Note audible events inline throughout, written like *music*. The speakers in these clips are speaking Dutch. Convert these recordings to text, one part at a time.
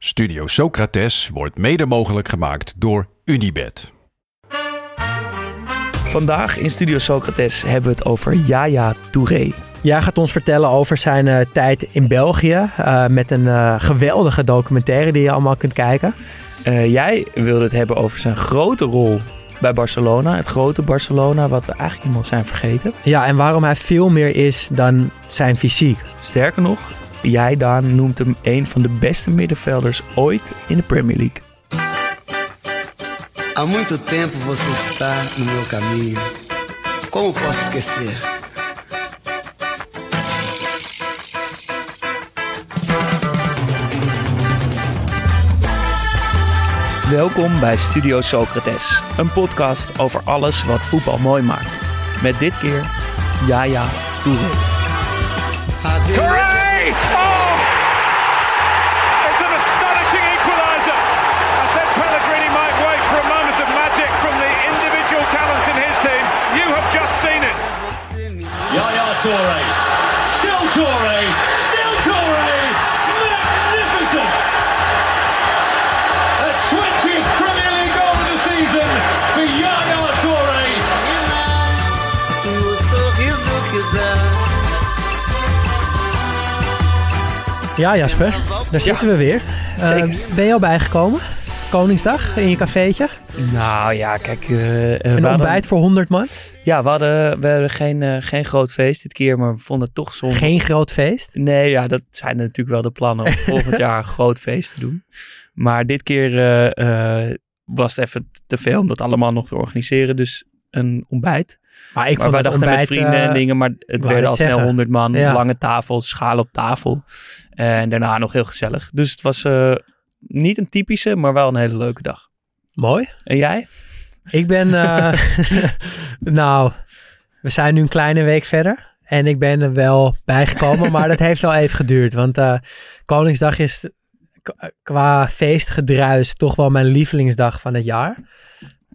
Studio Socrates wordt mede mogelijk gemaakt door Unibed. Vandaag in Studio Socrates hebben we het over Yaya Touré. Jij gaat ons vertellen over zijn eh, tijd in België. eh, met een eh, geweldige documentaire die je allemaal kunt kijken. Eh, jij wilde het hebben over zijn grote rol bij Barcelona. Het grote Barcelona, wat we eigenlijk helemaal zijn vergeten. Ja, en waarom hij veel meer is dan zijn fysiek. Sterker nog, jij Daan noemt hem een van de beste middenvelders ooit in de Premier League. Há muito tempo você está no meu caminho. Como posso esquecer? Welkom bij Studio Socrates, een podcast over alles wat voetbal mooi maakt. Met dit keer Yaya Touré. Oh! It's an astonishing equaliser. I said Pellegrini might wait for a moment of magic from the individual talent in his team. You have just seen it. Yaya Toure. Still Toure. Ja, Jasper, daar zitten we weer. Eh, ben je al bijgekomen? Koningsdag in je cafeetje. Nou ja, kijk. eh, eh, Een ontbijt voor 100 man. Ja, we hadden, we hadden geen, geen groot feest dit keer, maar we vonden het toch zonde. Geen groot feest. Nee, ja, dat zijn natuurlijk wel de plannen om volgend *laughs* jaar een groot feest te doen. Maar dit keer was het even te veel om dat allemaal nog te organiseren. Dus een ontbijt. Maar ik Maar vond wij dachten ontbijt, met vrienden eh, en dingen, maar het werden al snel. 100 man. Ja. Lange tafels, schaal op tafel. En daarna nog heel gezellig. Dus het was eh, niet een typische, maar wel een hele leuke dag. Mooi. En jij? Ik ben, eh, *laughs* nou, we zijn nu een kleine week verder. En ik ben er wel bijgekomen, maar dat heeft wel even geduurd. Want eh, Koningsdag is qua feestgedruis toch wel mijn lievelingsdag van het jaar.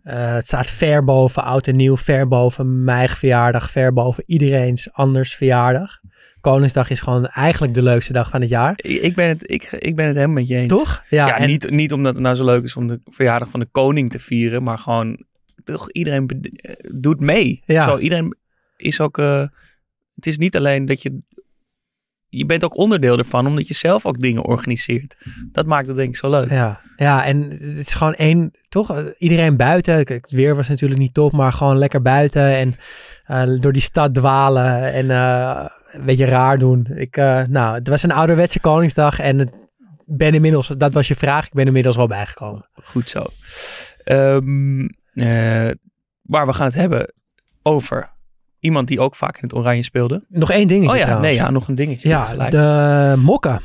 Eh, het staat ver boven oud en nieuw, ver boven mijn verjaardag, ver boven iedereen's anders verjaardag. Koningsdag is gewoon eigenlijk de leukste dag van het jaar. Ik, ik ben, het, ik, ik ben het helemaal met je eens. Toch? Ja, en- niet, niet omdat het nou zo leuk is om de verjaardag van de koning te vieren, maar gewoon toch iedereen eh, doet mee. Ja. Zo, iedereen is ook. eh, het is niet alleen dat je. Je bent ook onderdeel ervan, omdat je zelf ook dingen organiseert. Dat maakt het denk ik zo leuk. Ja, ja, en het is gewoon één, toch? Iedereen buiten. Kijk, het weer was natuurlijk niet top, maar gewoon lekker buiten en eh, door die stad dwalen en eh, een beetje raar doen. Ik, eh, nou, het was een ouderwetse Koningsdag en het ben inmiddels, dat was je vraag, ik ben inmiddels wel bijgekomen. Goed zo. Eh, maar we gaan het hebben over iemand die ook vaak in het oranje speelde. Nog één dingetje Oh ja, trouwens. nee, ja, nog een dingetje. Ja, de mokken.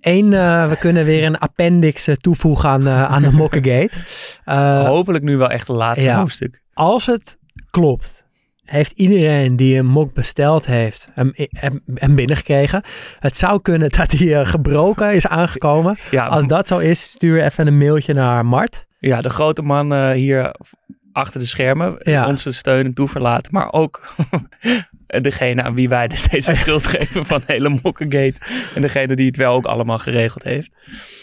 Eén, eh, we kunnen weer een appendix eh, toevoegen aan, eh, aan de Mokkengate. *laughs* Eh, Hopelijk nu wel echt het laatste ja. hoofdstuk. als het klopt, heeft iedereen die een mok besteld heeft hem, hem, hem binnengekregen. Het zou kunnen dat hij gebroken is aangekomen. Ja, Als dat zo is, stuur even een mailtje naar Mart. Ja, de grote man hier achter de schermen. Ja. Onze steun en toeverlaten. Maar ook *laughs* degene aan wie wij dus steeds *laughs* de schuld geven van de hele Mokkengate. En degene die het wel ook allemaal geregeld heeft.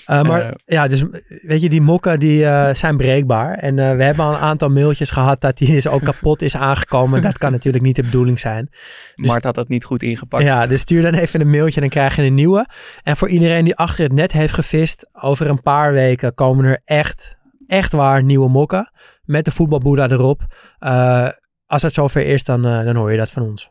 Uh, maar Eh. ja, dus weet je, die mokken die uh, zijn breekbaar. En we hebben al een aantal mailtjes gehad dat die dus ook *laughs* kapot is aangekomen. Dat kan natuurlijk niet de bedoeling zijn. Dus, Mart had dat niet goed ingepakt. Ja, dus stuur dan even een mailtje en dan krijg je een nieuwe. En voor iedereen die achter het net heeft gevist, over een paar weken komen er echt, echt waar nieuwe mokken. Met de voetbalboeddha erop. Uh, als het zover is, dan, dan hoor je dat van ons.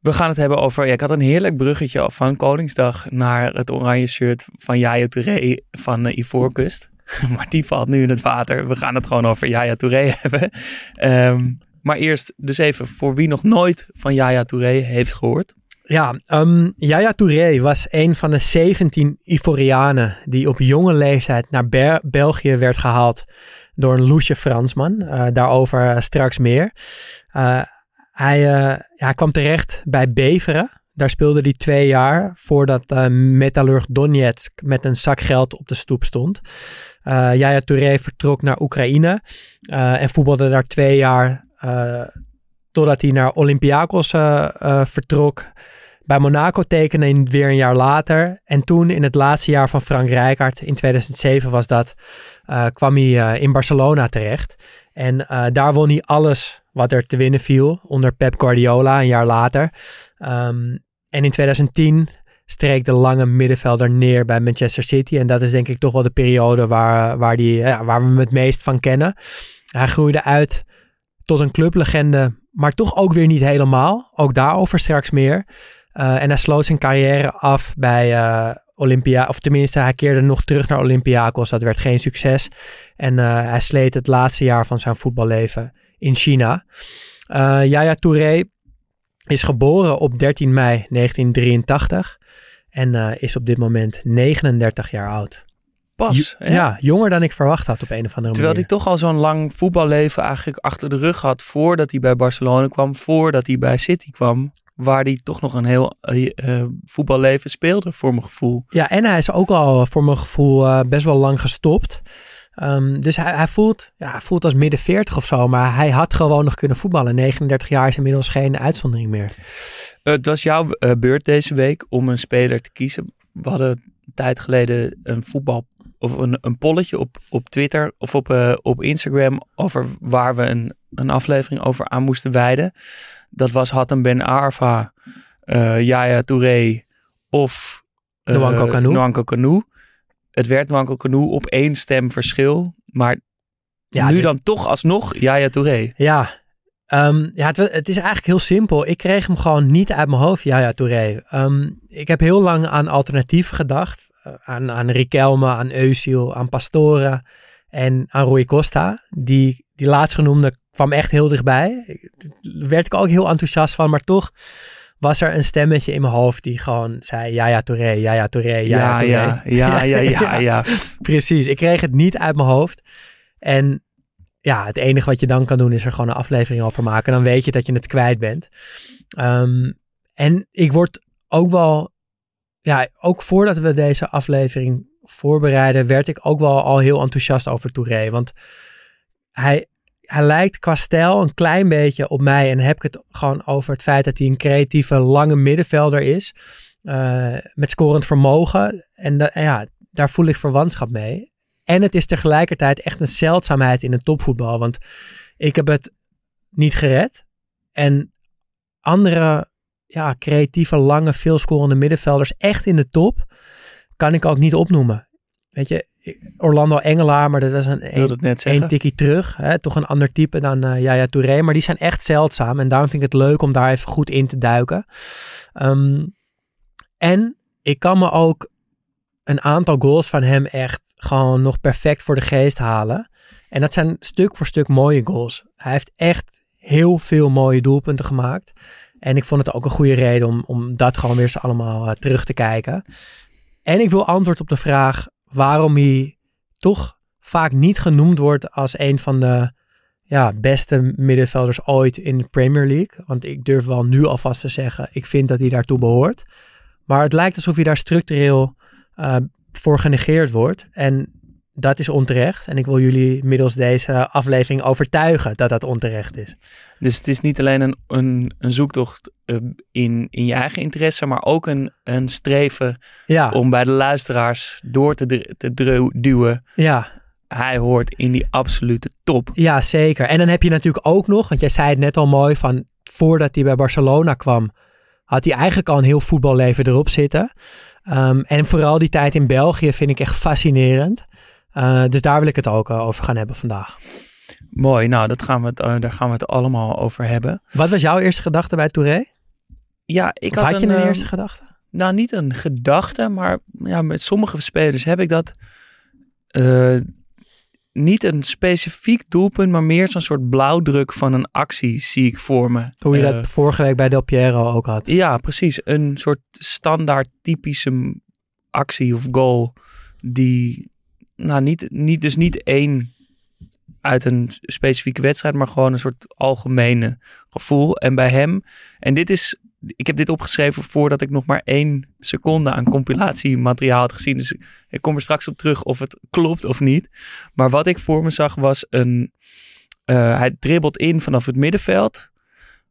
We gaan het hebben over. Ja, ik had een heerlijk bruggetje van Koningsdag naar het oranje shirt van Yaya Touré van uh, Ivoorkust. *laughs* maar die valt nu in het water. We gaan het gewoon over Yaya Touré *laughs* hebben. Um, maar eerst dus even voor wie nog nooit van Yaya Touré heeft gehoord. Ja, um, Yaya Touré was een van de 17 Ivorianen die op jonge leeftijd naar Be België werd gehaald door een loesje Fransman. Uh, daarover uh, straks meer. Uh, hij, ja, hij, kwam terecht bij Beveren. Daar speelde hij twee jaar voordat uh, Metallurg Donetsk met een zak geld op de stoep stond. Yaya Touré vertrok naar Oekraïne en voetbalde daar twee jaar totdat hij naar Olympiakos vertrok. Bij Monaco tekende hij weer een jaar later. En toen in het laatste jaar van Frank Rijkaard, in 2007 was dat, eh, kwam hij eh, in Barcelona terecht. En eh, daar won hij alles wat er te winnen viel onder Pep Guardiola een jaar later. Ehm, en in 2010 streek de lange middenvelder neer bij Manchester City. En dat is denk ik toch wel de periode waar, waar, die, ja, waar we hem het meest van kennen. Hij groeide uit tot een clublegende, maar toch ook weer niet helemaal. Ook daarover straks meer. En hij sloot zijn carrière af bij Olympia, of tenminste, hij keerde nog terug naar Olympiakos. Dat werd geen succes. En uh, hij sleet het laatste jaar van zijn voetballeven in China. Yaya Touré is geboren op 13 mei 1983 en is op dit moment 39 jaar oud. Pas. Ja, jonger dan ik verwacht had op een of andere Terwijl manier. hij toch al zo'n lang voetballeven eigenlijk achter de rug had voordat hij bij Barcelona kwam, voordat hij bij City kwam waar hij toch nog een heel uh, voetballeven speelde, voor mijn gevoel. Ja, en hij is ook al voor mijn gevoel uh, best wel lang gestopt. Um, dus hij, hij, voelt, ja, hij voelt als midden 40 of zo, maar hij had gewoon nog kunnen voetballen. 39 jaar is inmiddels geen uitzondering meer. het was jouw beurt deze week om een speler te kiezen. We hadden een tijd geleden een voetbal of een, een polletje op, op Twitter of op, op Instagram over waar we een, een aflevering over aan moesten wijden. Dat was Hatem Ben Arfa, uh, Yaya Touré of uh, Nwanko Kanu. Nwanko Kanu. Het werd Nwanko Kanu op één stem verschil, maar ja, nu dit... dan toch alsnog Yaya Touré. Ja, um, ja het, het, is eigenlijk heel simpel. Ik kreeg hem gewoon niet uit mijn hoofd, Yaya Touré. Um, ik heb heel lang aan alternatieven gedacht. Uh, aan, aan Riquelme, aan Eusiel, aan Pastore en aan Rui Costa. Die, die laatstgenoemde kwam echt heel dichtbij. Daar werd ik ook heel enthousiast van, maar toch was er een stemmetje in mijn hoofd die gewoon zei: Ja, ja, Touré, ja, ja, Touré, ja, ja, ja, ja, *laughs* ja, ja, ja, Precies, ik kreeg het niet uit mijn hoofd. En ja, het enige wat je dan kan doen is er gewoon een aflevering over maken. Dan weet je dat je het kwijt bent. Um, en ik word ook wel, ja, ook voordat we deze aflevering voorbereiden, werd ik ook wel al heel enthousiast over Touré. Want hij, hij lijkt qua stijl een klein beetje op mij. En dan heb ik het gewoon over het feit dat hij een creatieve, lange middenvelder is. Uh, met scorend vermogen. En ja, daar voel ik verwantschap mee. En het is tegelijkertijd echt een zeldzaamheid in het topvoetbal. Want ik heb het niet gered. En andere ja, creatieve, lange, veelscorende middenvelders echt in de top kan ik ook niet opnoemen. Weet je, Orlando Engelaar, maar dat was een één tikkie terug. Hè? Toch een ander type dan uh, Yaya Touré. Maar die zijn echt zeldzaam. En daarom vind ik het leuk om daar even goed in te duiken. Um, en ik kan me ook een aantal goals van hem echt gewoon nog perfect voor de geest halen. En dat zijn stuk voor stuk mooie goals. Hij heeft echt heel veel mooie doelpunten gemaakt. En ik vond het ook een goede reden om, om dat gewoon weer eens allemaal uh, terug te kijken. En ik wil antwoord op de vraag waarom hij toch vaak niet genoemd wordt als een van de ja, beste middenvelders ooit in de Premier League. Want ik durf wel nu alvast te zeggen, ik vind dat hij daartoe behoort. Maar het lijkt alsof hij daar structureel uh, voor genegeerd wordt. En dat is onterecht. En ik wil jullie middels deze aflevering overtuigen dat dat onterecht is. Dus het is niet alleen een, een, een zoektocht uh, in, in je eigen interesse, maar ook een, een streven ja. om bij de luisteraars door te, te duwen. Ja. Hij hoort in die absolute top. Ja, zeker. En dan heb je natuurlijk ook nog, want jij zei het net al mooi, van voordat hij bij Barcelona kwam, had hij eigenlijk al een heel voetballeven erop zitten. Um, en vooral die tijd in België vind ik echt fascinerend. Uh, dus daar wil ik het ook uh, over gaan hebben vandaag. Mooi, nou dat gaan we het, uh, daar gaan we het allemaal over hebben. Wat was jouw eerste gedachte bij Touré? Ja, ik had, had je een, een eerste gedachte? Nou, niet een gedachte, maar ja, met sommige spelers heb ik dat niet een specifiek doelpunt, maar meer zo'n soort blauwdruk van een actie zie ik voor me. Hoe je dat vorige week bij Del Piero ook had. Ja, precies. Een soort standaard typische actie of goal die, nou niet, niet, dus niet één uit een specifieke wedstrijd, maar gewoon een soort algemene gevoel. En bij hem, en dit is, ik heb dit opgeschreven voordat ik nog maar één seconde aan compilatiemateriaal had gezien. Dus ik kom er straks op terug of het klopt of niet. Maar wat ik voor me zag was een, uh, hij dribbelt in vanaf het middenveld.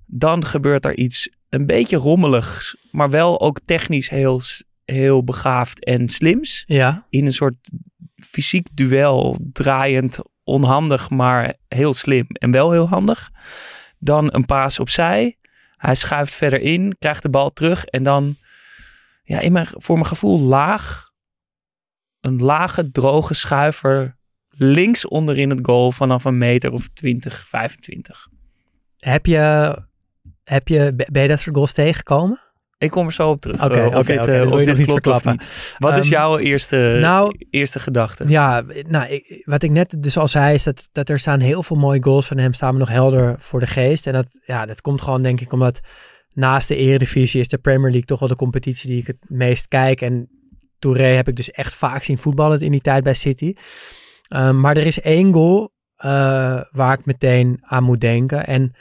Dan gebeurt er iets een beetje rommelig, maar wel ook technisch heel, heel begaafd en slims. Ja, In een soort fysiek duel, draaiend, onhandig, maar heel slim en wel heel handig. Dan een paas opzij. Hij schuift verder in, krijgt de bal terug en dan, ja, in mijn, voor mijn gevoel laag. Een lage, droge schuiver links onderin het goal vanaf een meter of 20, 25. heb je, heb je, ben je dat soort goals tegengekomen? Ik kom er zo op terug. Oké, eh, of dit, oké, eh, of dit nog niet klopt verklappen. niet. Wat is Ehm, jouw eerste, nou- eerste gedachte? Ja, nou, ik, wat ik net dus al zei is dat, dat er staan heel veel mooie goals van hem staan me nog helder voor de geest. En dat, ja, dat komt gewoon denk ik omdat naast de Eredivisie is de Premier League toch wel de competitie die ik het meest kijk. En Touré heb ik dus echt vaak zien voetballen in die tijd bij City. Ehm, maar er is één goal eh, waar ik meteen aan moet denken. En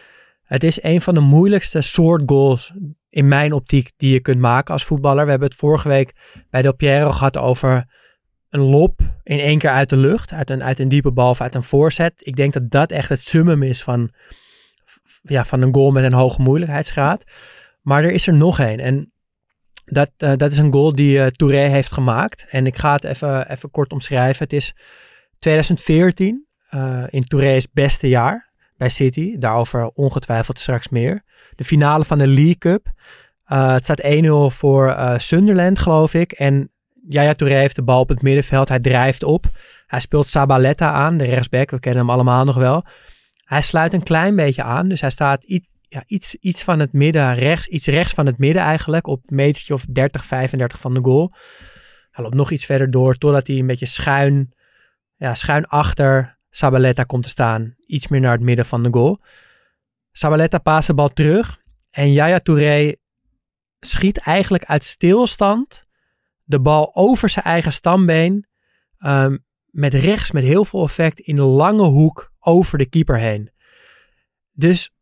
het is een van de moeilijkste soort goals in mijn optiek die je kunt maken als voetballer. We hebben het vorige week bij Del Piero gehad over een lob in één keer uit de lucht, uit een, uit een diepe bal of uit een voorzet. Ik denk dat dat echt het summum is van, ja, van een goal met een hoge moeilijkheidsgraad. Maar er is er nog één. En dat, eh, dat is een goal die eh, Touré heeft gemaakt. En ik ga het even, even kort omschrijven. Het is 2014 eh, in Touré's beste jaar bij City. Daarover ongetwijfeld straks meer. De finale van de League Cup. Eh, het staat 1-0 voor eh, Sunderland, geloof ik. En Yaya Touré heeft de bal op het middenveld. Hij drijft op. Hij speelt Sabaletta aan, de rechtsback. We kennen hem allemaal nog wel. Hij sluit een klein beetje aan. Dus hij staat iets, ja, iets, iets van het midden rechts. Iets rechts van het midden eigenlijk. Op een metertje of 30, 35 van de goal. Hij loopt nog iets verder door. Totdat hij een beetje schuin, ja, schuin achter Sabaletta komt te staan. Iets meer naar het midden van de goal. Sabaletta paast de bal terug. En Yaya Touré schiet eigenlijk uit stilstand de bal over zijn eigen stambeen. ehm, met rechts met heel veel effect in de lange hoek over de keeper heen. Dus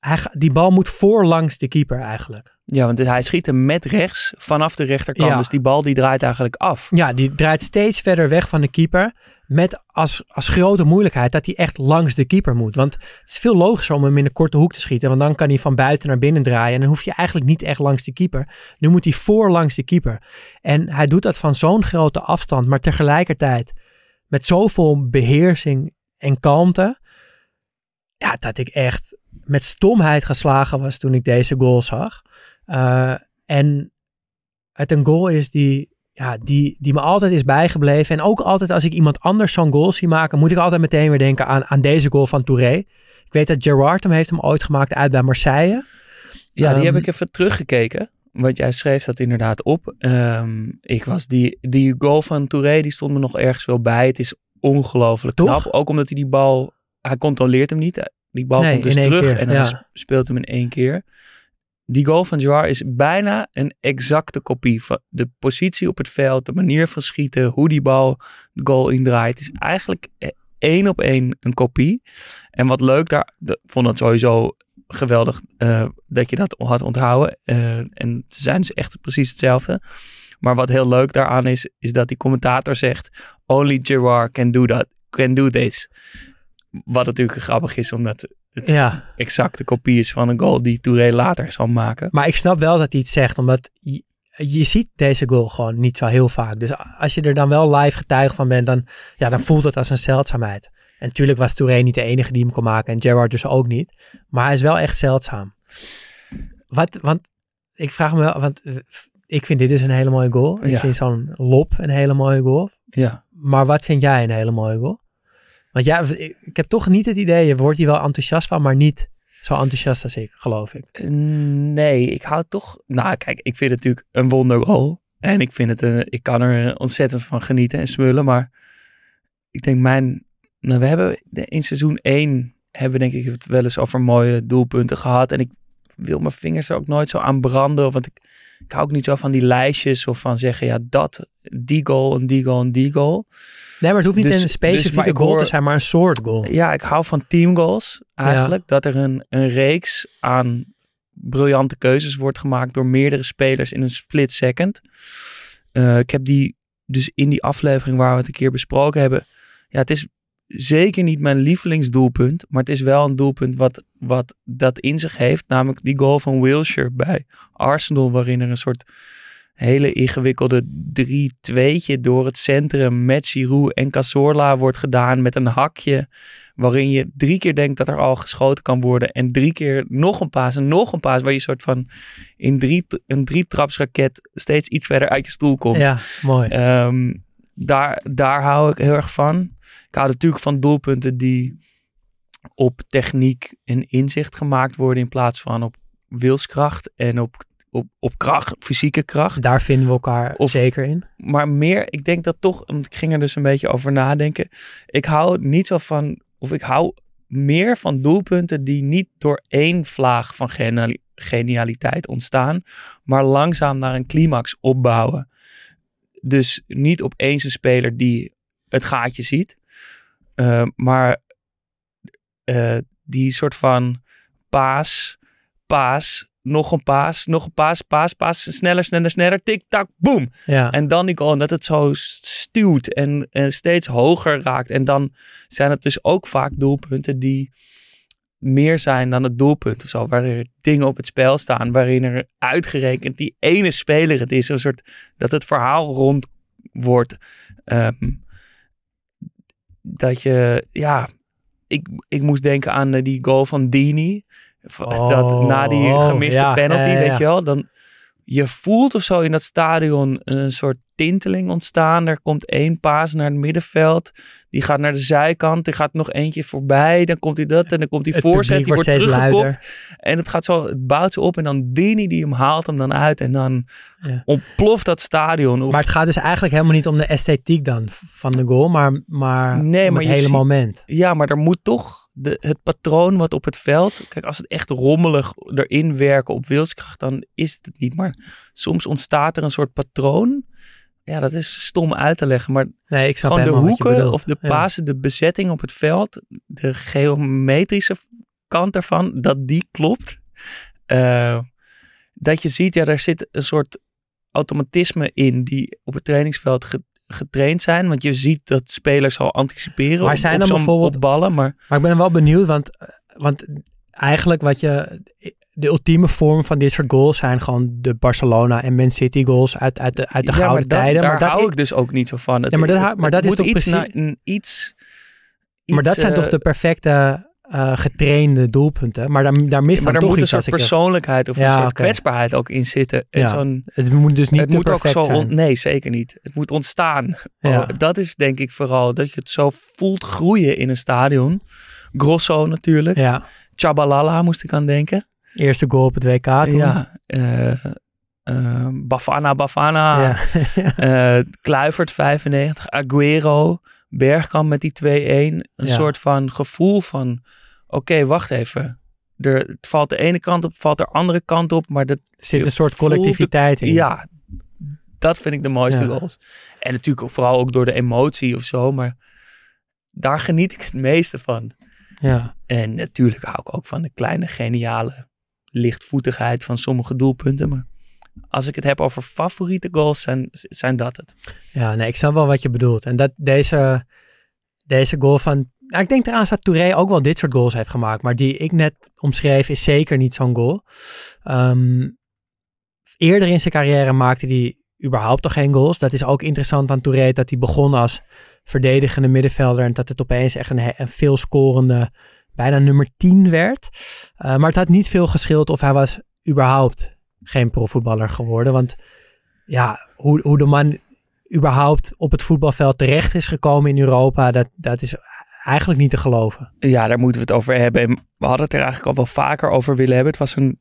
hij, die bal moet voorlangs de keeper eigenlijk. Ja, want hij schiet hem met rechts vanaf de rechterkant. Ja. Dus die bal die draait eigenlijk af. Ja, die draait steeds verder weg van de keeper. Met als, als grote moeilijkheid dat hij echt langs de keeper moet. Want het is veel logischer om hem in de korte hoek te schieten. Want dan kan hij van buiten naar binnen draaien. En dan hoef je eigenlijk niet echt langs de keeper. Nu moet hij voor langs de keeper. En hij doet dat van zo'n grote afstand. Maar tegelijkertijd met zoveel beheersing en kalmte. Ja, dat ik echt met stomheid geslagen was toen ik deze goal zag. Eh, en het een goal is die ja, die, die me altijd is bijgebleven. En ook altijd als ik iemand anders zo'n goal zie maken, moet ik altijd meteen weer denken aan, aan deze goal van Touré. Ik weet dat Gerard hem heeft hem ooit gemaakt uit bij Marseille. Ja, die Ehm, heb ik even teruggekeken. Want jij schreef dat inderdaad op. Ehm, ik was die, die goal van Touré, die stond me nog ergens wel bij. Het is ongelooflijk knap. Ook omdat hij die bal, hij controleert hem niet. Die bal Nee, komt dus terug keer, en hij ja. sp- speelt hem in één keer. Die goal van Gerard is bijna een exacte kopie van de positie op het veld, de manier van schieten, hoe die bal de goal indraait. Het is eigenlijk eh, één op één een kopie. En wat leuk daar, ik vond het sowieso geweldig eh, dat je dat had onthouden. Eh, en ze zijn dus echt precies hetzelfde. Maar wat heel leuk daaraan is, is dat die commentator zegt: Only Gerard can do that, can do this. Wat natuurlijk grappig is, omdat het Ja, exact de kopie is van een goal die Touré later zal maken. maar ik snap wel dat hij het zegt, omdat je, je ziet deze goal gewoon niet zo heel vaak. Dus als je er dan wel live getuige van bent, dan, ja, dan voelt het als een zeldzaamheid. En natuurlijk was Touré niet de enige die hem kon maken en Gerard dus ook niet. Maar hij is wel echt zeldzaam. Wat, want ik vraag me wel, want eh, ik vind dit dus een hele mooie goal. Ik Ja. vind zo'n lop een hele mooie goal. Ja. Maar wat vind jij een hele mooie goal? Want ja, ik, heb toch niet het idee, je wordt hier wel enthousiast van, maar niet zo enthousiast als ik, geloof ik. Eh, Nee, ik hou toch. Nou, kijk, ik vind het natuurlijk een wondergoal. En ik vind het, een, ik kan er ontzettend van genieten en smullen. Maar ik denk mijn, nou, we hebben in seizoen 1 hebben we denk ik het wel eens over mooie doelpunten gehad. En ik wil mijn vingers er ook nooit zo aan branden. Want ik, ik hou ook niet zo van die lijstjes of van zeggen, ja, dat, die goal en die goal en die goal. Nee, maar het hoeft niet Dus- een dus, specifieke goal te zijn, maar een soort goal. Ja, ik hou van teamgoals eigenlijk. Dat er een, een reeks aan briljante keuzes wordt gemaakt door meerdere spelers in een split second. Eh, ik heb die dus in die aflevering waar we het een keer besproken hebben. Ja, het is zeker niet mijn lievelingsdoelpunt. Maar het is wel een doelpunt wat, wat dat in zich heeft. Namelijk die goal van Wilshire bij Arsenal. Waarin er een soort hele ingewikkelde 3-2'tje door het centrum met Giroud en Cazorla wordt gedaan. Met een hakje waarin je drie keer denkt dat er al geschoten kan worden. En drie keer nog een paas en nog een paas. Waar je soort van in drie, een drietrapsraket steeds iets verder uit je stoel komt. Ja, mooi. Ehm, daar, daar hou ik heel erg van. Ik hou natuurlijk van doelpunten die op techniek en inzicht gemaakt worden in plaats van op wilskracht en op, op, op kracht, fysieke kracht. Daar vinden we elkaar Of- zeker in. Maar meer, ik denk dat toch, want ik ging er dus een beetje over nadenken. Ik hou niet zo van, of ik hou meer van doelpunten die niet door één vlaag van geniali- genialiteit ontstaan, maar langzaam naar een climax opbouwen. Dus niet opeens een speler die het gaatje ziet, eh, maar eh, die soort van paas, paas, nog een paas, nog een paas, paas, paas, sneller, sneller, sneller, tik, tak, boom. Ja. En dan die goal, dat het zo stuwt en, en steeds hoger raakt. En dan zijn het dus ook vaak doelpunten die meer zijn dan het doelpunt of zo. Waar er dingen op het spel staan, waarin er uitgerekend die ene speler het is. Een soort, dat het verhaal rond wordt. Ehm, dat je, ja, ik, ik moest denken aan eh, die goal van Dini. Dat na die oh, gemiste ja, penalty, ja, ja, ja. weet je wel. Dan, je voelt of zo in dat stadion een soort tinteling ontstaan. Er komt één paas naar het middenveld. Die gaat naar de zijkant. Er gaat nog eentje voorbij. Dan komt hij dat. En dan komt Het voorzet. Die wordt wordt teruggekopt. En het gaat zo, het bouwt ze op. En dan Dini die hem haalt hem dan uit. En dan Ja. ontploft dat stadion. Of, Maar het gaat dus eigenlijk helemaal niet om de esthetiek dan van de goal, maar, maar Nee, om maar het hele ziet- moment. Ja, maar er moet toch de, het patroon wat op het veld. Kijk, als het echt rommelig erin werken op wilskracht, dan is het niet. Maar soms ontstaat er een soort patroon. Ja, dat is stom uit te leggen. Maar Nee, ik gewoon de hoeken of de Ja. pasen, de bezetting op het veld, de geometrische kant ervan, dat die klopt. Eh, dat je ziet, ja, daar zit een soort automatisme in die op het trainingsveld ge- getraind zijn. Want je ziet dat spelers al anticiperen Maar op, zijn dan zo'n- bijvoorbeeld- ballen. Maar Maar ik ben wel benieuwd, want, eh, want eigenlijk wat je... De ultieme vorm van dit soort goals zijn gewoon de Barcelona en Man City goals uit, uit de, uit de ja, gouden maar dat- tijden. Daar maar dat, hou ik dus ook niet zo van. Het- Ja, maar dat het- hou- maar het dat is toch iets precies- een iets, maar iets, dat zijn toch eh, de perfecte eh, getrainde doelpunten. Maar daar, daar mist maar er toch moet een soort persoonlijkheid of een Ja, soort kwetsbaarheid ook in zitten. Ja, zo'n- Het moet dus niet het ook perfect zo. on- nee, zeker niet. Het moet ontstaan. Ja. Oh, dat is denk ik vooral dat je het zo voelt groeien in een stadion. Grosso natuurlijk. Ja, Chabalala moest ik aan denken. eerste goal op het WK toen. Ja. eh, eh, Bafana Bafana. Ja. Eh Kluivert 95, Aguero, Bergkamp met die 2-1. Een Ja. soort van gevoel van, oké, wacht even. Er, het valt de ene kant op, valt de andere kant op, maar dat, Er zit een soort de- collectiviteit in. ja, dat vind ik de mooiste Ja. goals. En natuurlijk vooral ook door de emotie of zo, maar daar geniet ik het meeste van. ja. En natuurlijk hou ik ook van de kleine geniale lichtvoetigheid van sommige doelpunten, maar als ik het heb over favoriete goals, zijn, zijn dat het. Ja, nee, ik snap wel wat je bedoelt. En dat deze, deze goal van... Nou, ik denk trouwens dat Touré ook wel dit soort goals heeft gemaakt. Maar die ik net omschreef is zeker niet zo'n goal. Ehm, eerder in zijn carrière maakte hij überhaupt toch geen goals. Dat is ook interessant aan Touré dat hij begon als verdedigende middenvelder. En dat het opeens echt een, een veel scorende, bijna nummer 10 werd. Eh, maar het had niet veel geschild of hij was überhaupt geen profvoetballer geworden. Want ja, hoe, hoe de man überhaupt op het voetbalveld terecht is gekomen in Europa, dat, dat is eigenlijk niet te geloven. Ja, daar moeten we het over hebben. En we hadden het er eigenlijk al wel vaker over willen hebben. Het was een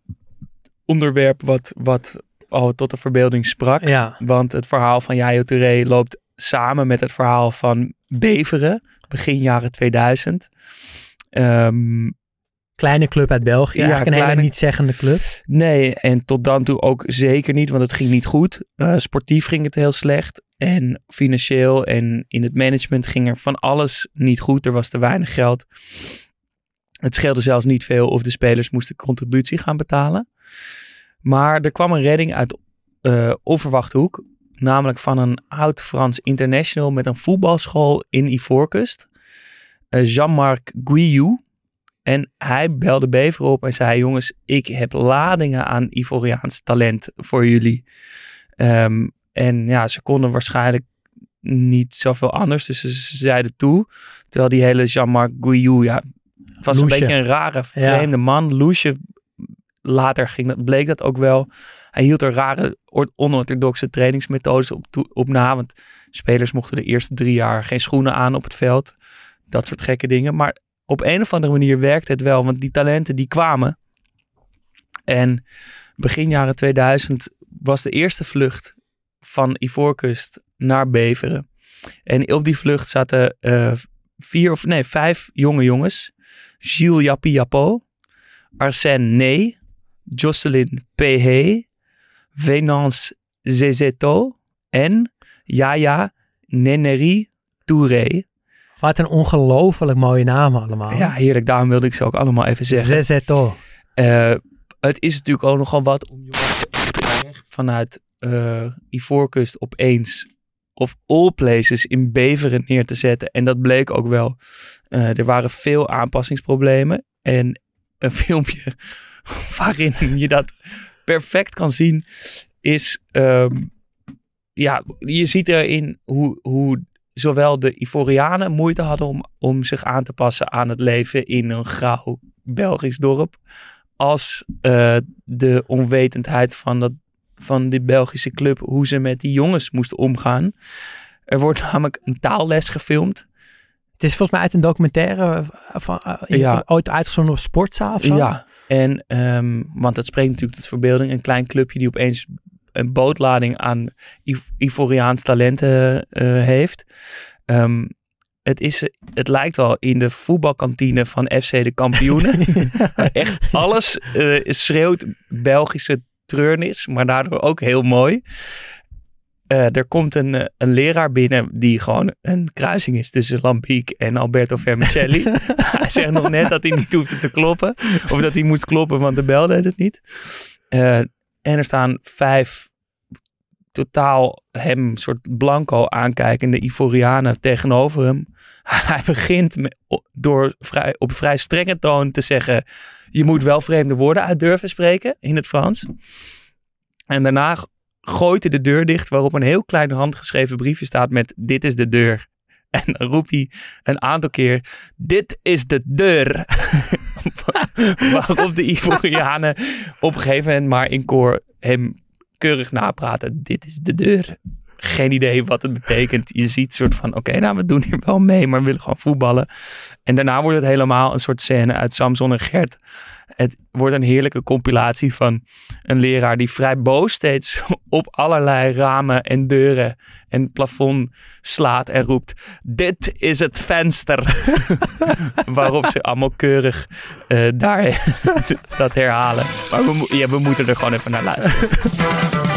onderwerp wat, wat al tot de verbeelding sprak. Ja, Want het verhaal van Yayo Touré loopt samen met het verhaal van Beveren, begin jaren 2000. Ehm, kleine club uit België. Ja, eigenlijk een kleine- hele niet-zeggende club. nee, en tot dan toe ook zeker niet, want het ging niet goed. Eh, sportief ging het heel slecht. En financieel en in het management ging er van alles niet goed. Er was te weinig geld. Het scheelde zelfs niet veel of de spelers moesten contributie gaan betalen. Maar er kwam een redding uit eh onverwachte hoek. Namelijk van een oud Frans international met een voetbalschool in Ivoorkust. eh, Jean-Marc Guillou. En hij belde Beveren op en zei: Jongens, ik heb ladingen aan Ivoriaans talent voor jullie. Ehm, en ja, ze konden waarschijnlijk niet zoveel anders. Dus ze, ze zeiden toe. Terwijl die hele Jean-Marc Guillou, ja, het was Loesje. een beetje een rare, vreemde man. Loesje, later ging dat, bleek dat ook wel. Hij hield er rare, or- onorthodoxe trainingsmethodes op, toe- op na. Want spelers mochten de eerste drie jaar geen schoenen aan op het veld. Dat soort gekke dingen. Maar op een of andere manier werkte het wel. Want die talenten die kwamen. En begin jaren 2000 was de eerste vlucht van Ivoorkust naar Beveren. En op die vlucht zaten eh, vier of nee, vijf jonge jongens. Gilles Yapi Yapo, Arsène Nee, Jocelyn P.H., Venance Zezeto en Yaya Neneri Touré. Wat een ongelooflijk mooie namen allemaal. Ja, heerlijk. Daarom wilde ik ze ook allemaal even zeggen. Zezeto. Eh, het is natuurlijk ook nogal wat om jongens echt vanuit eh Ivoorkust opeens of all places in Beveren neer te zetten. En dat bleek ook wel. Eh, er waren veel aanpassingsproblemen. En een *laughs* filmpje waarin je dat perfect kan zien is... ehm, ja, je ziet erin hoe, hoe zowel de Ivorianen moeite hadden om, om zich aan te passen aan het leven in een grauw Belgisch dorp als eh, de onwetendheid van, dat, van die Belgische club, hoe ze met die jongens moesten omgaan. Er wordt *laughs* namelijk een taalles gefilmd. Het is volgens mij uit een documentaire van, eh, in- Ja. ooit uitgezonden op Sportza of zo. Ja, en, ehm, want dat spreekt natuurlijk tot verbeelding. Een klein clubje die opeens een bootlading aan Iv- Ivoriaans talenten eh, heeft. Ehm, het, is, het lijkt wel in de voetbalkantine van FC de kampioenen. *laughs* Echt alles eh, schreeuwt Belgische treurnis, maar daardoor ook heel mooi. Eh, er komt een, eh, een leraar binnen die gewoon een kruising is tussen Lambiek en Alberto Vermicelli. *laughs* hij zegt nog net dat hij niet hoefde te kloppen. Of dat hij moest kloppen, want de bel deed het niet. Eh, en er staan vijf totaal hem soort blanco aankijkende Ivorianen tegenover hem. *laughs* Hij begint met, door op vrij strenge toon te zeggen... je moet wel vreemde woorden uit durven spreken in het Frans. En daarna gooit hij de deur dicht waarop een heel klein handgeschreven briefje staat met dit is de deur. *laughs* En dan roept hij een aantal keer dit is de deur. *laughs* *laughs* waarop de Ivorianen op een gegeven moment maar in koor hem keurig napraten. Dit is de deur. Geen idee wat het betekent. Je ziet soort van, oké, nou we doen hier wel mee, maar we willen gewoon voetballen. En daarna wordt het helemaal een soort scène uit Samson en Gert. Het wordt een heerlijke compilatie van een leraar die vrij boos steeds *laughs* op allerlei ramen en deuren en plafond slaat en roept: Dit is het venster. *laughs* Waarop ze allemaal keurig eh, daar *laughs* dat herhalen. Maar we, ja, we moeten er gewoon even naar luisteren.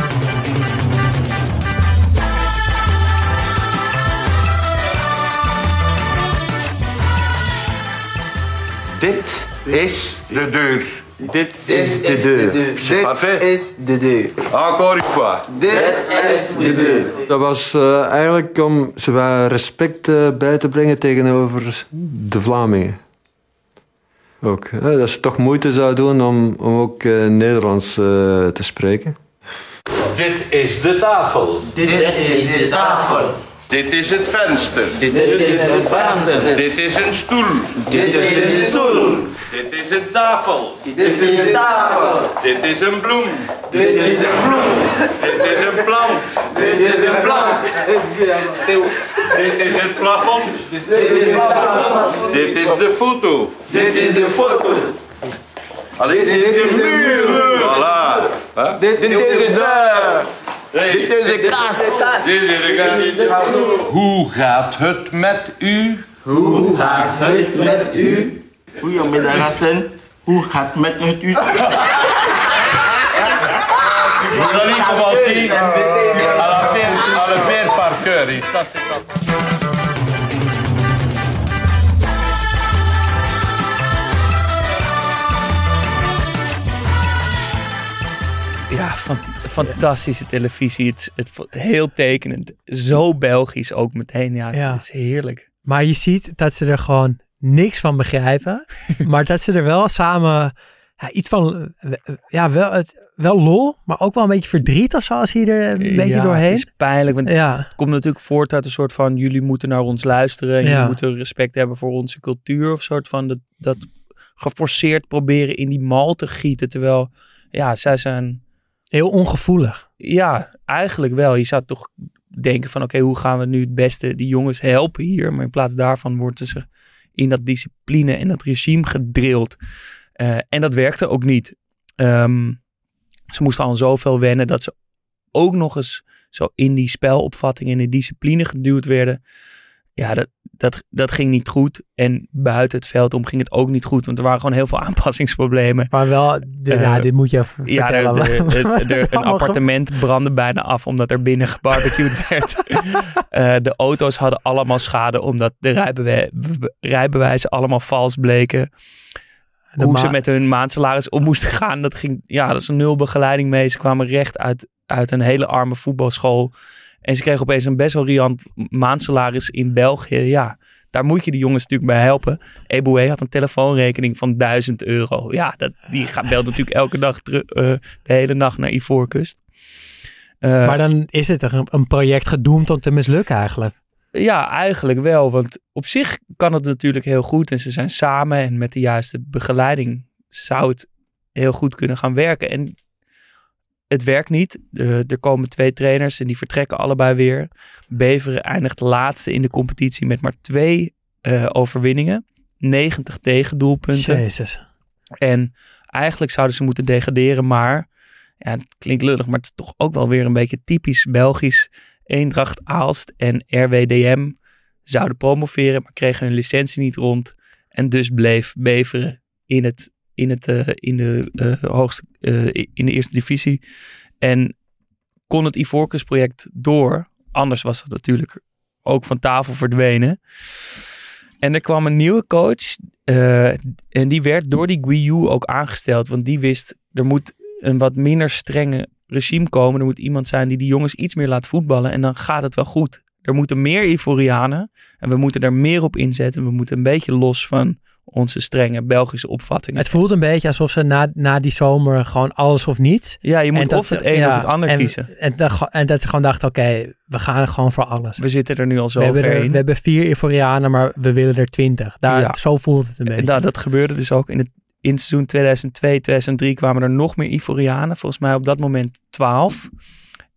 Dit is de deur. Dit is de is deur. Dit is de deur. Encore une fois. Dit is de deur. Dat was eh, eigenlijk om zowel respect eh, bij te brengen tegenover de Vlamingen. Ook. hè, dat ze toch moeite zouden doen om, om ook eh, Nederlands eh, te spreken. Dit is de tafel. Dit is de tafel. Dit is het venster. Dit is het venster. Dit is een stoel. Dit is de stoel. Dit is een tafel. Dit is de tafel. Dit is een bloem. Dit is een bloem. Dit is een plant. Dit is een plant. Dit is het plafond. Dit is een plant. Dit is de foto. Dit is een foto. Allee, dit is de muur. Voilà. Dit is de deur. Hey, Dit is een kast. Dit is de Hoe gaat het met u? Hoe gaat het met u? Goedemiddag Hassan. Hoe gaat het met u? Vous commencer à la faire, à le faire par cœur. Et ça, c'est pas- Ja, fan- fantastische televisie. Het, het, heel tekenend. Zo Belgisch ook meteen. Ja, het Ja. is heerlijk. Maar je ziet dat ze er gewoon niks van begrijpen. *laughs* maar dat ze er wel samen ja, iets van, eh, ja, wel, het, wel lol, maar ook wel een beetje verdriet of zo als je er een beetje ja, doorheen. Het is pijnlijk, want Ja, het komt natuurlijk voort uit een soort van... jullie moeten naar ons luisteren en Ja. jullie moeten respect hebben voor onze cultuur. Of soort van dat, dat geforceerd proberen in die mal te gieten. Terwijl, ja, zij zijn... heel ongevoelig. Ja, eigenlijk wel. Je zou toch denken van oké, hoe gaan we nu het beste die jongens helpen hier? Maar in plaats daarvan worden ze in dat discipline en dat regime gedrild. Eh, en dat werkte ook niet. Ehm, ze moesten al zoveel wennen dat ze ook nog eens zo in die spelopvatting en de discipline geduwd werden. Ja, dat, dat, dat ging niet goed. En buiten het veld om ging het ook niet goed. Want er waren gewoon heel veel *laughs* aanpassingsproblemen. Maar wel, de, Eh, ja, dit moet je even Ja, vertellen. de- *laughs* de- er een appartement brandde bijna af omdat er binnen gebarbecued *laughs* werd. Eh, de auto's hadden allemaal schade omdat de rijbewe- rijbewijzen allemaal vals bleken. De Hoe ze met hun maandsalaris om moesten gaan, dat ging, ja, dat is een nul begeleiding mee. Ze kwamen recht uit, uit een hele arme voetbalschool. En ze kregen opeens een best wel riant maandsalaris in België. Ja, daar moet je die jongens natuurlijk bij helpen. Eboué had een telefoonrekening van 1000 euro. Ja, dat, die gaat, belt natuurlijk elke dag teru- eh, de hele nacht naar Ivoorkust. Eh, Maar dan is het een, een project gedoemd om te mislukken eigenlijk. ja, eigenlijk wel. Want op zich kan het natuurlijk heel goed. En ze zijn samen en met de juiste begeleiding zou het heel goed kunnen gaan werken. En het werkt niet. Er komen twee trainers en die vertrekken allebei weer. Beveren eindigt laatste in de competitie met maar twee eh, overwinningen. 90 tegendoelpunten. Jezus. En eigenlijk zouden ze moeten degraderen, maar ja, het klinkt lullig, maar het is toch ook wel weer een beetje typisch Belgisch. Eendracht Aalst en RWDM zouden promoveren, maar kregen hun licentie niet rond. En dus bleef Beveren in, het, in, het, eh, in, de, eh, hoogste, eh, in de eerste divisie. En kon het Ivorcus project door. Anders was het natuurlijk ook van tafel verdwenen. En er kwam een nieuwe coach. en die werd door die Guiou ook aangesteld. Want die wist, er moet een wat minder strenge regime komen. Er moet iemand zijn die die jongens iets meer laat voetballen. En dan gaat het wel goed. Er moeten meer Ivorianen. En we moeten er meer op inzetten. We moeten een beetje los van onze strenge Belgische opvattingen. Het voelt een beetje alsof ze na, na die zomer gewoon alles of niets. ja, je moet En of het een ja, of het ander en, kiezen. En, dat- en dat ze gewoon dachten, oké, we gaan gewoon voor alles. We zitten er nu al zo We ver er, in. we hebben vier Ivorianen, maar we willen er twintig. Daar, Ja. Zo voelt het een beetje. Nou, dat gebeurde dus ook in het in seizoen 2002, 2003 kwamen er nog meer Ivorianen. Volgens mij op dat moment 12.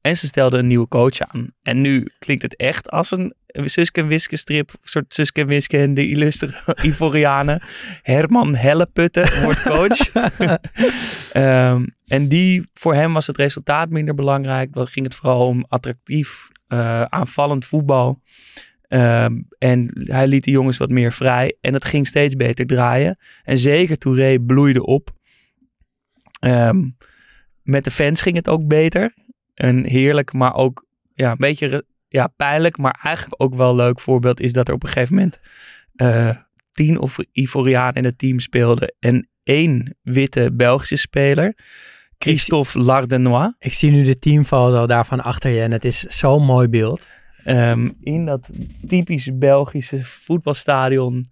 En ze stelden een nieuwe coach aan. En nu klinkt het echt als een Suske en Wiske strip. Soort Suske en Wiske en de illustere *laughs* Ivorianen. Herman Helleputte wordt coach. *laughs* Ehm, en die, voor hem was het resultaat minder belangrijk. Dan ging het vooral om attractief, eh, aanvallend voetbal. Ehm, en hij liet de jongens wat meer vrij. En het ging steeds beter draaien. En zeker Touré bloeide op. Ehm, met de fans ging het ook beter. Een heerlijk, maar ook ja, een beetje ja, pijnlijk, maar eigenlijk ook wel leuk voorbeeld is dat er op een gegeven moment eh, tien of Ivorianen in het team speelden en één witte Belgische speler, Christophe Lardenois. Ik zie nu de teamfoto daarvan achter je en het is zo'n mooi beeld. Ehm, in dat typisch Belgische voetbalstadion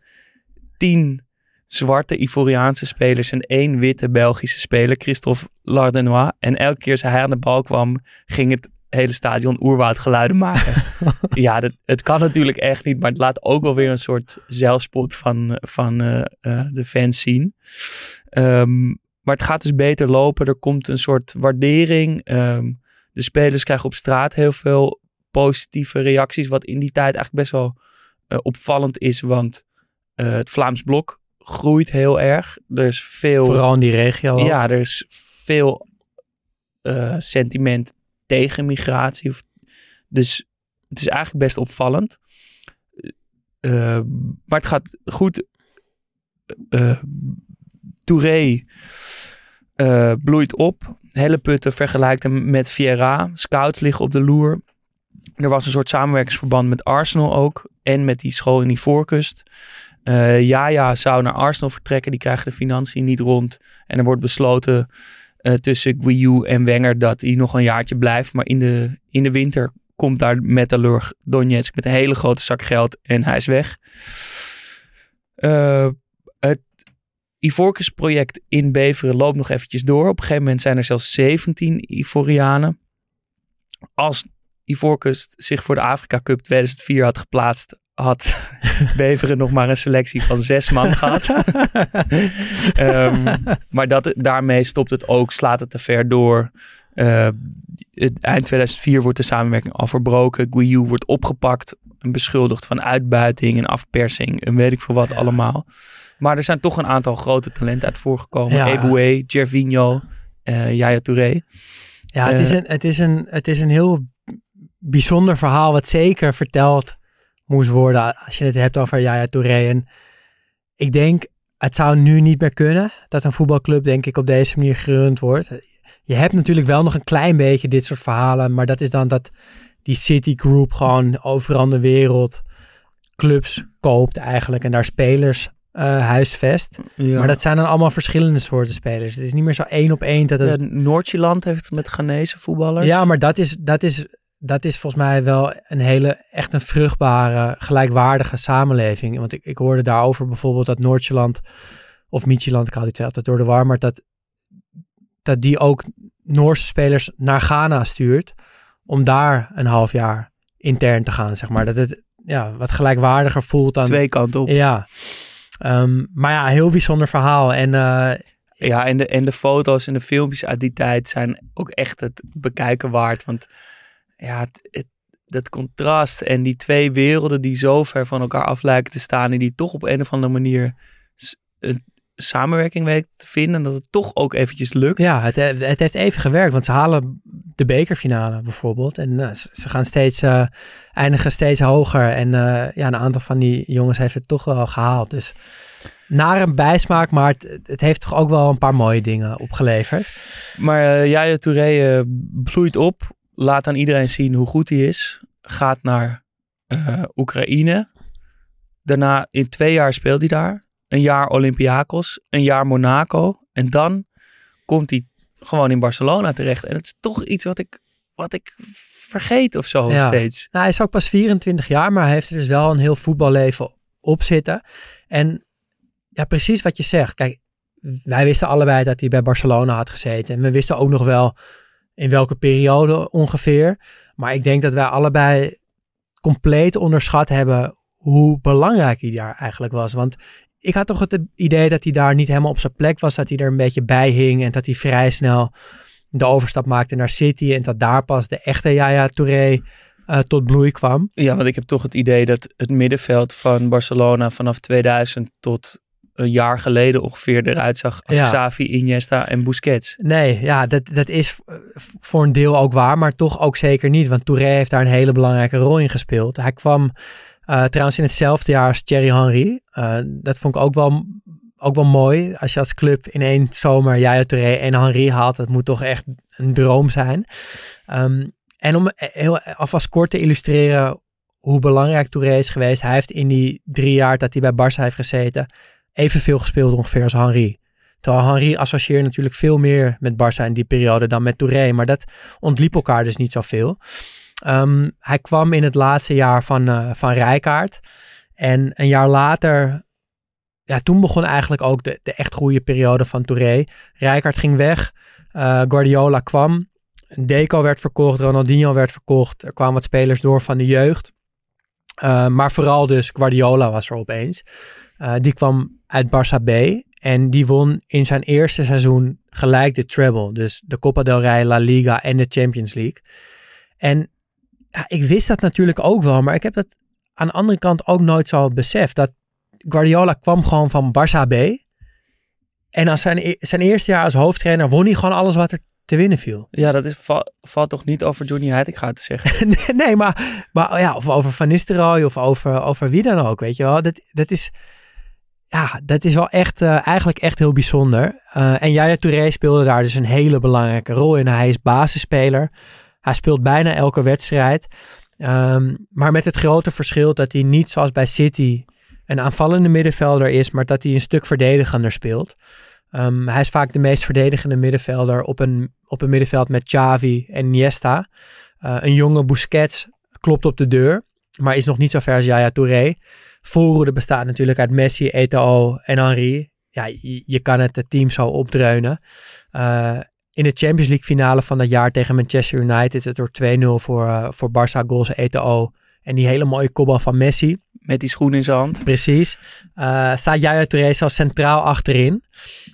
tien zwarte Ivoriaanse spelers en één witte Belgische speler, Christophe Lardenois. En elke keer als hij aan de bal kwam, ging het hele stadion oerwoudgeluiden maken. *laughs* ja, dat, het kan natuurlijk echt niet, maar het laat ook wel weer een soort zelfspot van, van eh, eh, de fans zien. Ehm, maar het gaat dus beter lopen. Er komt een soort waardering. Ehm, de spelers krijgen op straat heel veel positieve reacties, wat in die tijd eigenlijk best wel eh, opvallend is, want het Vlaams blok groeit heel erg. Er is veel, Vooral in die regio. ook. ja, er is veel sentiment tegen migratie. Of, dus het is eigenlijk best opvallend. Eh, maar het gaat goed. Eh Touré eh, bloeit op. Helleputte vergelijkt hem met Vieira. Scouts liggen op de loer. Er was een soort samenwerkingsverband met Arsenal ook. En met die school in die voorkust. Jaja zou naar Arsenal vertrekken. Die krijgen de financiën niet rond. En er wordt besloten eh, tussen Guiou en Wenger dat hij nog een jaartje blijft. Maar in de, in de winter komt daar Metalurg Donetsk met een hele grote zak geld en hij is weg. Uh, het Ivorcus project in Beveren loopt nog eventjes door. Op een gegeven moment zijn er zelfs 17 Ivorianen. Als Ivorcus zich voor de Afrika Cup 2004 had geplaatst, had *laughs* Beveren nog maar een selectie van zes man gehad. um, *laughs* maar dat, daarmee stopt het ook, slaat het te ver door. Uh, eind 2004 wordt de samenwerking al verbroken. Guiu wordt opgepakt en beschuldigd van uitbuiting en afpersing en weet ik veel wat allemaal. Maar er zijn toch een aantal grote talenten uit voorgekomen. Ja. Eboué, Gervinho, uh, Yaya Touré. Ja, het, is een, het, is een, het is een heel bijzonder verhaal wat zeker verteld moest worden als je het hebt over Yaya Touré. En ik denk, het zou nu niet meer kunnen dat een voetbalclub denk ik op deze manier gerund wordt. Je hebt natuurlijk wel nog een klein beetje dit soort verhalen, maar dat is dan dat die City Group gewoon overal in de wereld clubs koopt eigenlijk en daar spelers uh, huisvest. Maar dat zijn dan allemaal verschillende soorten spelers. Het is niet meer zo één op één. Dat het... Ja, heeft met Ghanese voetballers. Ja, maar dat is, dat is dat is volgens mij wel een hele, echt een vruchtbare, gelijkwaardige samenleving. Want ik, ik hoorde daarover bijvoorbeeld dat Noordjeland, of Mietjeland, ik het altijd door de war, maar dat, dat die ook Noorse spelers naar Ghana stuurt om daar een half jaar intern te gaan, zeg maar. Dat het ja, wat gelijkwaardiger voelt dan... Twee kanten op. Ja. Um, maar ja, heel bijzonder verhaal. En uh, ja, en de, en de foto's en de filmpjes uit die tijd zijn ook echt het bekijken waard. Want ja, het, het, dat contrast en die twee werelden die zo ver van elkaar af lijken te staan en die toch op een of andere manier een samenwerking weten te vinden en dat het toch ook eventjes lukt. Ja, het, het heeft even gewerkt, want ze halen de bekerfinale bijvoorbeeld en uh, ze gaan steeds, uh, eindigen steeds hoger en uh, ja, een aantal van die jongens heeft het toch wel gehaald. Dus naar een bijsmaak, maar het, het, heeft toch ook wel een paar mooie dingen opgeleverd. Maar uh, Jaya Touré bloeit op laat aan iedereen zien hoe goed hij is. Gaat naar uh, Oekraïne. Daarna in twee jaar speelt hij daar. Een jaar Olympiakos, een jaar Monaco. En dan komt hij gewoon in Barcelona terecht. En het is toch iets wat ik, wat ik vergeet of zo steeds. Nou, hij is ook pas 24 jaar, maar hij heeft er dus wel een heel voetballeven op zitten. En ja, precies wat je zegt. Kijk, wij wisten allebei dat hij bij Barcelona had gezeten. En we wisten ook nog wel in welke periode ongeveer. Maar ik denk dat wij allebei compleet onderschat hebben hoe belangrijk hij daar eigenlijk was. Want ik had toch het idee dat hij daar niet helemaal op zijn plek was, dat hij er een beetje bij hing en dat hij vrij snel de overstap maakte naar City en dat daar pas de echte Yaya Touré uh, tot bloei kwam. Ja, want ik heb toch het idee dat het middenveld van Barcelona vanaf 2000 tot een jaar geleden ongeveer eruit zag als ja. Xavi, Iniesta en Busquets. Nee, ja, dat, dat is voor een deel ook waar, maar toch ook zeker niet. Want Touré heeft daar een hele belangrijke rol in gespeeld. Hij kwam uh, trouwens in hetzelfde jaar als Thierry Henry. Uh, dat vond ik ook wel, ook wel mooi. Als je als club in één zomer Yaya Touré en Henry haalt, dat moet toch echt een droom zijn. Um, en om heel alvast kort te illustreren hoe belangrijk Touré is geweest. Hij heeft in die drie jaar dat hij bij Barça heeft gezeten evenveel gespeeld ongeveer als Henri. Terwijl Henri associeert natuurlijk veel meer met Barça in die periode dan met Touré. Maar dat ontliep elkaar dus niet zoveel. Um, hij kwam in het laatste jaar van, uh, van Rijkaard. En een jaar later, ja, toen begon eigenlijk ook de, de echt goede periode van Touré. Rijkaard ging weg, uh, Guardiola kwam, Deco werd verkocht, Ronaldinho werd verkocht. Er kwamen wat spelers door van de jeugd. Uh, maar vooral dus Guardiola was er opeens. Uh, die kwam uit Barça B. En die won in zijn eerste seizoen gelijk de treble. Dus de Copa del Rey, La Liga en de Champions League. En ja, ik wist dat natuurlijk ook wel. Maar ik heb dat aan de andere kant ook nooit zo beseft. Dat Guardiola kwam gewoon van Barça B. En als zijn, e-, zijn eerste jaar als hoofdtrainer won hij gewoon alles wat er te winnen viel. *laughs* Ja, dat is, valt toch niet over Johnny Heitinga te zeggen? *laughs* nee, nee, maar, maar ja, of over Van Nistelrooy of over, over wie dan ook, weet je wel. Dat, dat is ja, dat is wel echt, uh, eigenlijk echt heel bijzonder. Uh, en Yaya Touré speelde daar dus een hele belangrijke rol in. Hij is basisspeler. Hij speelt bijna elke wedstrijd. Um, maar met het grote verschil dat hij niet zoals bij City een aanvallende middenvelder is, maar dat hij een stuk verdedigender speelt. Um, hij is vaak de meest verdedigende middenvelder op een, op een middenveld met Xavi en Iniesta. Eh, een jonge Busquets klopt op de deur, maar is nog niet zo ver als Yaya Touré. Voorhoede bestaat natuurlijk uit Messi, Eto'o en Henry. Ja, je, je kan het, het team zo opdreunen. Eh, in de Champions League finale van dat jaar tegen Manchester United, het door 2-0 voor, eh, voor Barça goals Eto'o. En die hele mooie kopbal van Messi. Met die schoen in zijn hand. Precies. Eh, staat Yaya Touré zelfs centraal achterin.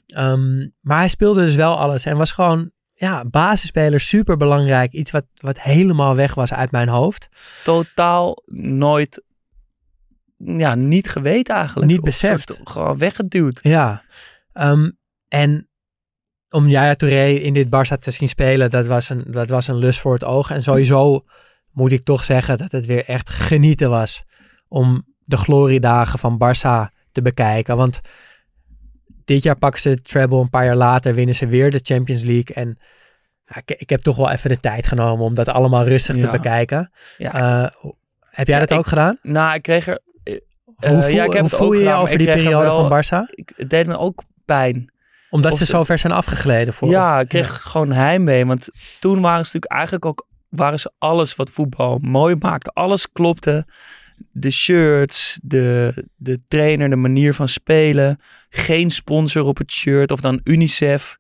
Ehm, maar hij speelde dus wel alles en was gewoon ja, basisspeler, super belangrijk. Iets wat, wat helemaal weg was uit mijn hoofd. Totaal nooit, ja, niet geweten eigenlijk. Niet beseft. soort Gewoon weggeduwd. Ja. Ehm, en om Yaya Touré in dit Barça te zien spelen, dat was, een, dat was een lust voor het oog. En sowieso moet ik toch zeggen dat het weer echt genieten was om de gloriedagen van Barça te bekijken. Want dit jaar pakken ze de treble, een paar jaar later winnen ze weer de Champions League. En ik, ik heb toch wel even de tijd genomen om dat allemaal rustig te bekijken. Ja. Eh, heb jij Ja, dat ik- ook gedaan? Nou, ik kreeg er... Hoe eh, voel, ja, ik heb hoe het voel je je over die er periode wel- van Barça? Ik, het deed me ook pijn. Omdat of ze zo ver zijn afgegleden voor. ja, ik kreeg gewoon heimwee. Want toen waren ze natuurlijk eigenlijk ook... waren ze alles wat voetbal mooi maakte. Alles klopte. De shirts, de, de trainer, de manier van spelen. Geen sponsor op het shirt. Of dan UNICEF.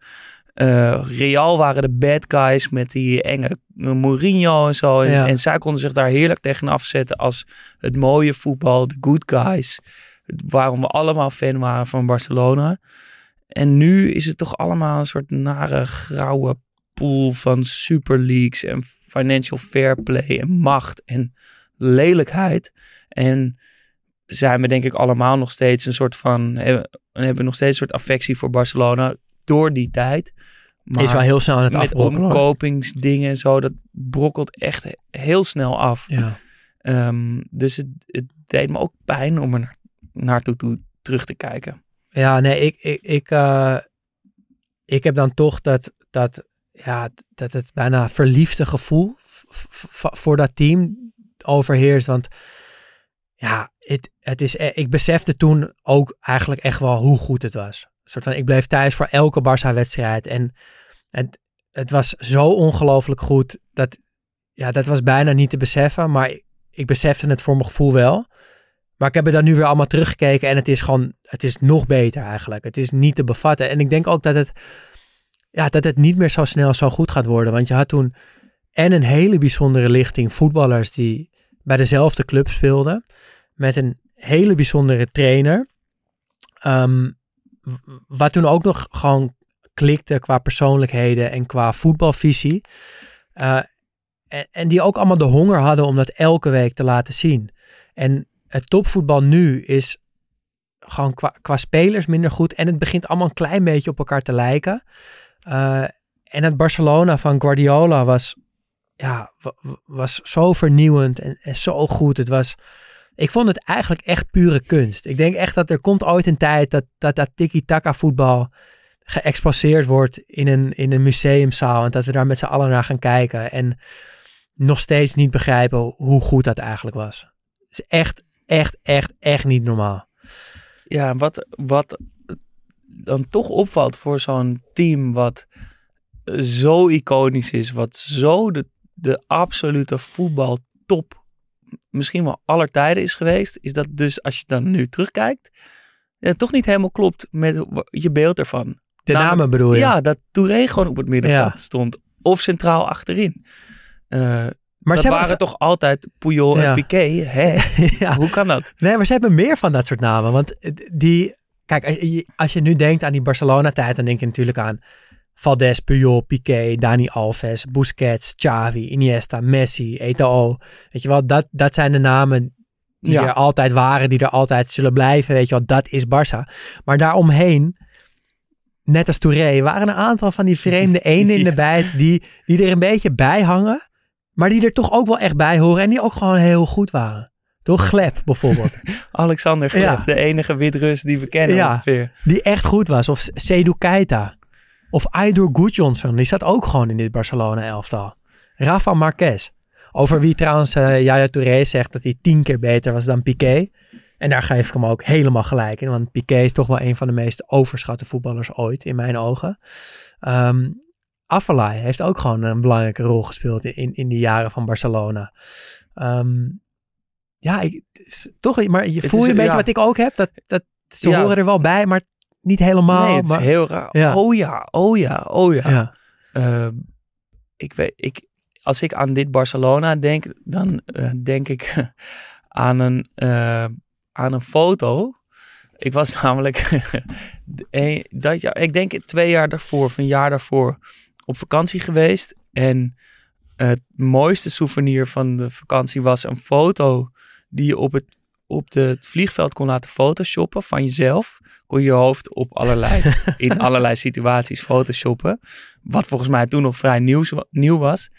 Eh, Real waren de bad guys met die enge Mourinho en zo. En, Ja. en zij konden zich daar heerlijk tegen afzetten als het mooie voetbal, de good guys. Waarom we allemaal fan waren van Barcelona. En nu is het toch allemaal een soort nare grauwe pool van super leagues en financial fair play en macht en lelijkheid. En zijn we denk ik allemaal nog steeds een soort van, hebben, hebben we nog steeds een soort affectie voor Barcelona door die tijd. Maar is wel heel snel aan het met afbrokkelen. omkopingsdingen en zo, dat brokkelt echt heel snel af. Ja. Ehm, dus het, het deed me ook pijn om er naar, naartoe toe terug te kijken. Ja, nee, ik, ik, ik, eh, ik heb dan toch dat, dat, ja, dat het bijna verliefde gevoel voor dat team overheerst. Want ja, het, het is, e- ik besefte toen ook eigenlijk echt wel hoe goed het was. Soort van, ik bleef thuis voor elke Barça-wedstrijd. En het, het was zo ongelooflijk goed dat, ja, dat was bijna niet te beseffen. Maar ik, ik besefte het voor mijn gevoel wel. Maar ik heb het dan nu weer allemaal teruggekeken en het is gewoon, het is nog beter eigenlijk. Het is niet te bevatten. En ik denk ook dat het, ja, dat het niet meer zo snel zo goed gaat worden. Want je had toen en een hele bijzondere lichting voetballers die bij dezelfde club speelden. Met een hele bijzondere trainer. W- wat toen ook nog gewoon klikte qua persoonlijkheden en qua voetbalvisie. Eh, en, die ook allemaal de honger hadden om dat elke week te laten zien. En het topvoetbal nu is gewoon qua, qua spelers minder goed. En het begint allemaal een klein beetje op elkaar te lijken. Eh, en het Barcelona van Guardiola was, ja, wa- wa- was zo vernieuwend en, en zo goed. Het was, ik vond het eigenlijk echt pure kunst. Ik denk echt dat er komt ooit een tijd dat dat, dat tiki-taka voetbal geëxposeerd wordt in een, in een museumzaal. En dat we daar met z'n allen naar gaan kijken. En nog steeds niet begrijpen hoe goed dat eigenlijk was. Het is echt, echt, echt, echt niet normaal. Ja, wat, wat dan toch opvalt voor zo'n team wat zo iconisch is, wat zo de, de absolute voetbaltop misschien wel aller tijden is geweest, is dat dus als je dan nu terugkijkt, ja, toch niet helemaal klopt met je beeld ervan. De Namelijk- namen bedoel je? Ja, dat Touré gewoon op het middenveld Ja. stond. Of centraal achterin. Eh, Maar dat ze waren toch altijd Puyol Ja. en Piqué. Hè? *laughs* ja. Hoe kan dat? Nee, maar ze hebben meer van dat soort namen. Want die, kijk, als je, als je nu denkt aan die Barcelona-tijd, dan denk je natuurlijk aan Valdes, Puyol, Piqué, Dani Alves, Busquets, Xavi, Iniesta, Messi, Eto'o. Weet je wel, dat, dat zijn de namen die Ja. er altijd waren, die er altijd zullen blijven. Weet je wel, dat is Barça. Maar daaromheen, net als Touré, waren een aantal van die vreemde *laughs* enen in de bijt die, die er een beetje bij hangen. Maar die er toch ook wel echt bij horen en die ook gewoon heel goed waren. Toch? Gleb bijvoorbeeld. *laughs* Alexander Gleb, Ja. de enige Wit-Rus die we kennen Ja. ongeveer. die echt goed was. Of Seydou Keita. Of Aidur Gudjonsson. Die zat ook gewoon in dit Barcelona-elftal. Rafa Marquez. Over wie trouwens Yaya Touré zegt dat hij tien keer beter was dan Piqué. En daar geef ik hem ook helemaal gelijk in. Want Piqué is toch wel een van de meest overschatte voetballers ooit in mijn ogen. Afellay heeft ook gewoon een belangrijke rol gespeeld in, in de jaren van Barcelona. Ehm, ja, ik, toch, maar je Het voel is- je een beetje ja. wat ik ook heb. Dat, dat, ze Ja. horen er wel bij, maar niet helemaal. nee, het is maar, heel raar. Ja. Oh ja, oh ja, oh ja. ja. Ehm, ik weet, ik, als ik aan dit Barcelona denk, dan eh, denk ik *laughs* aan een, eh, aan een foto. Ik was *laughs* namelijk *laughs* een- dat jaar, ik denk twee jaar daarvoor of een jaar daarvoor op vakantie geweest. En het mooiste souvenir van de vakantie was een foto die je op het, op de, het vliegveld kon laten photoshoppen van jezelf. Kon je je hoofd op allerlei, *laughs* in allerlei situaties photoshoppen. Wat volgens mij toen nog vrij nieuw, nieuw was.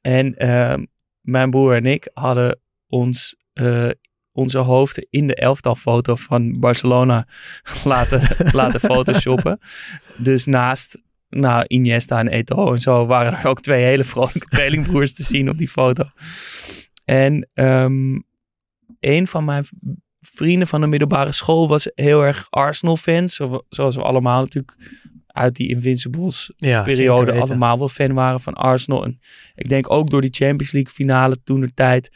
En ehm, mijn broer en ik hadden ons, eh, onze hoofden in de elftalfoto van Barcelona *laughs* laten, *laughs* laten photoshoppen. Dus naast nou, Iniesta en Eto'o en zo waren er ook twee hele vrolijke tweelingbroers te zien op die foto. En ehm, een van mijn vrienden van de middelbare school was heel erg Arsenal-fan. zo- Zoals we allemaal natuurlijk uit die Invincibles Ja, periode zeker weten. allemaal wel fan waren van Arsenal. En ik denk ook door die Champions League finale toen de tijd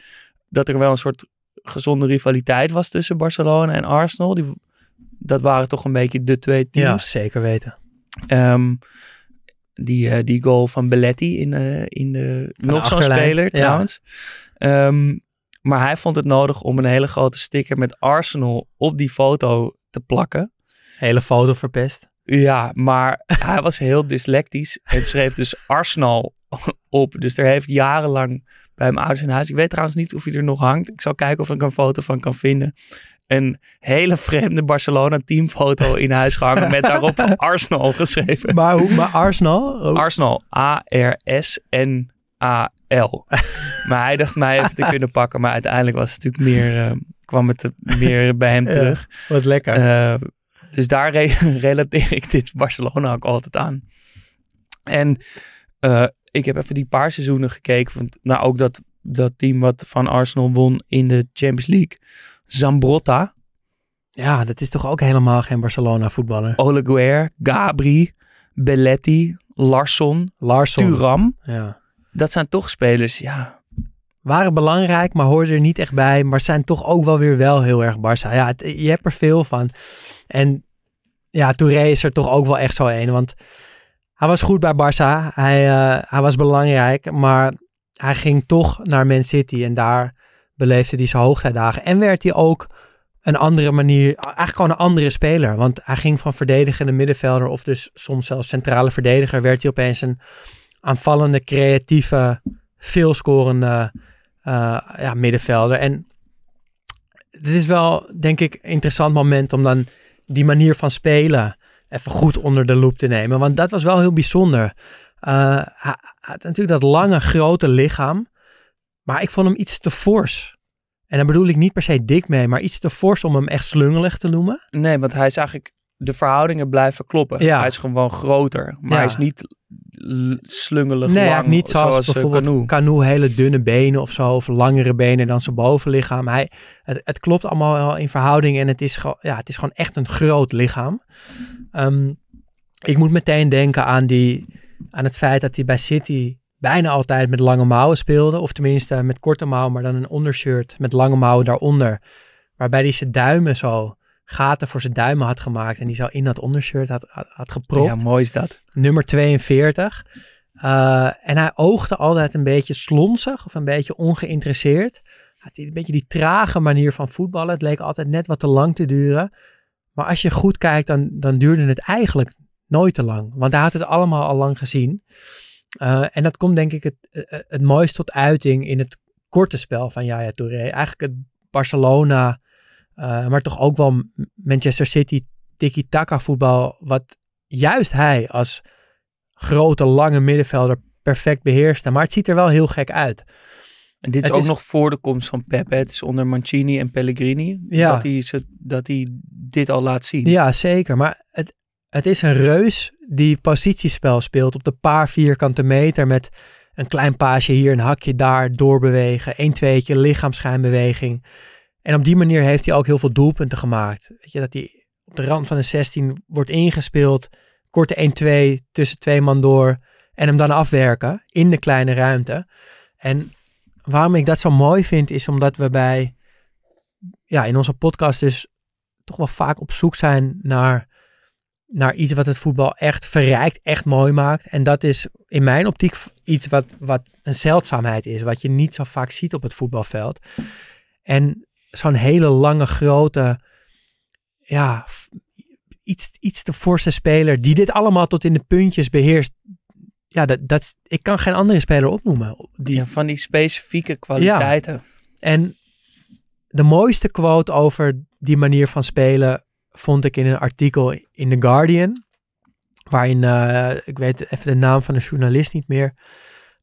dat er wel een soort gezonde rivaliteit was tussen Barcelona en Arsenal. Die, dat waren toch een beetje de twee Ja, teams. zeker weten. Ehm, die, eh, die goal van Belletti in, eh, in de nog zo'n speler ja. trouwens. Ehm, maar hij vond het nodig om een hele grote sticker met Arsenal op die foto te plakken. Hele foto verpest. Ja, maar *laughs* hij was heel dyslectisch en schreef dus Arsenal *laughs* op. Dus er heeft jarenlang bij mijn ouders in huis. Ik weet trouwens niet of hij er nog hangt. Ik zal kijken of ik een foto van kan vinden. Een hele vreemde Barcelona teamfoto in huis gehangen met daarop *laughs* Arsenal geschreven. Maar, hoe, maar Arsenal? Oh, Arsenal, A-R-S-N-A-L. Maar hij dacht mij even te *laughs* kunnen pakken. Maar uiteindelijk was het natuurlijk meer, eh, kwam het meer bij hem *laughs* Ja. terug. wat lekker. Eh, dus daar re- *laughs* relateer ik dit Barcelona ook altijd aan. En eh, ik heb even die paar seizoenen gekeken. Van, nou, ook dat, dat team wat van Arsenal won in de Champions League. Zambrotta, ja, dat is toch ook helemaal geen Barcelona voetballer. Oleguer, Gabri, Belletti, Larsson, Larsson. Thuram. Ja. Dat zijn toch spelers, ja. Waren belangrijk, maar hoorden er niet echt bij. Maar zijn toch ook wel weer wel heel erg Barça. Ja, je hebt er veel van. En ja, Touré is er toch ook wel echt zo een. Want hij was goed bij Barça. Hij, eh, hij was belangrijk. Maar hij ging toch naar Man City. En daar beleefde hij zijn hoogtijdagen. En werd hij ook een andere manier, eigenlijk gewoon een andere speler. Want hij ging van verdedigende middenvelder of dus soms zelfs centrale verdediger, werd hij opeens een aanvallende, creatieve, veelscorende eh, ja, middenvelder. En het is wel, denk ik, een interessant moment om dan die manier van spelen even goed onder de loep te nemen. Want dat was wel heel bijzonder. Eh, hij, had natuurlijk dat lange, grote lichaam. Maar ik vond hem iets te fors. En daar bedoel ik niet per se dik mee, maar iets te fors om hem echt slungelig te noemen. Nee, want hij is eigenlijk... De verhoudingen blijven kloppen. Ja. Hij is gewoon groter. Maar Ja. hij is niet slungelig Nee, lang, niet zoals, eh, bijvoorbeeld Canoe. Canoe hele dunne benen of zo, of langere benen dan zijn bovenlichaam. Hij, het, het klopt allemaal wel in verhouding en het is, gewoon- ja, het is gewoon echt een groot lichaam. Ehm, ik moet meteen denken aan, die, aan het feit dat hij bij City bijna altijd met lange mouwen speelde. Of tenminste met korte mouwen, maar dan een ondershirt met lange mouwen daaronder. Waarbij hij zijn duimen zo, gaten voor zijn duimen had gemaakt. En die zo in dat ondershirt had, had, had gepropt Ja, mooi is dat. nummer 42. Eh, en hij oogde altijd een beetje slonsig of een beetje ongeïnteresseerd. Hij had een beetje die trage manier van voetballen. Het leek altijd net wat te lang te duren. Maar als je goed kijkt, dan, dan duurde het eigenlijk nooit te lang. Want hij had het allemaal al lang gezien. Eh, en dat komt denk ik het, het, het mooist tot uiting in het korte spel van Yaya Touré. Eigenlijk het Barcelona, eh, maar toch ook wel Manchester City tiki-taka voetbal. Wat juist hij als grote, lange middenvelder perfect beheerste. Maar het ziet er wel heel gek uit. En dit is Het ook is- nog voor de komst van Pep. Hè? Het is onder Mancini en Pellegrini Ja. dat, hij ze, dat hij dit al laat zien. Ja, zeker. Maar het, het is een reus die positiespel speelt op de paar vierkante meter met een klein paasje hier, een hakje daar, doorbewegen, één tweetje, lichaamschijnbeweging. En op die manier heeft hij ook heel veel doelpunten gemaakt. Weet je, dat hij op de rand van de 16 wordt ingespeeld, korte 1-2 tussen twee man door. En hem dan afwerken in de kleine ruimte. En waarom ik dat zo mooi vind, is omdat we bij, ja, in onze podcast dus toch wel vaak op zoek zijn naar, naar iets wat het voetbal echt verrijkt, echt mooi maakt. En dat is in mijn optiek iets wat, wat een zeldzaamheid is, wat je niet zo vaak ziet op het voetbalveld. En zo'n hele lange, grote, ja, iets, iets te forse speler die dit allemaal tot in de puntjes beheerst. Ja, dat, dat, ik kan geen andere speler opnoemen. Die, Ja, van die specifieke kwaliteiten. En de mooiste quote over die manier van spelen vond ik in een artikel in The Guardian. Waarin, eh, ik weet even de naam van de journalist niet meer.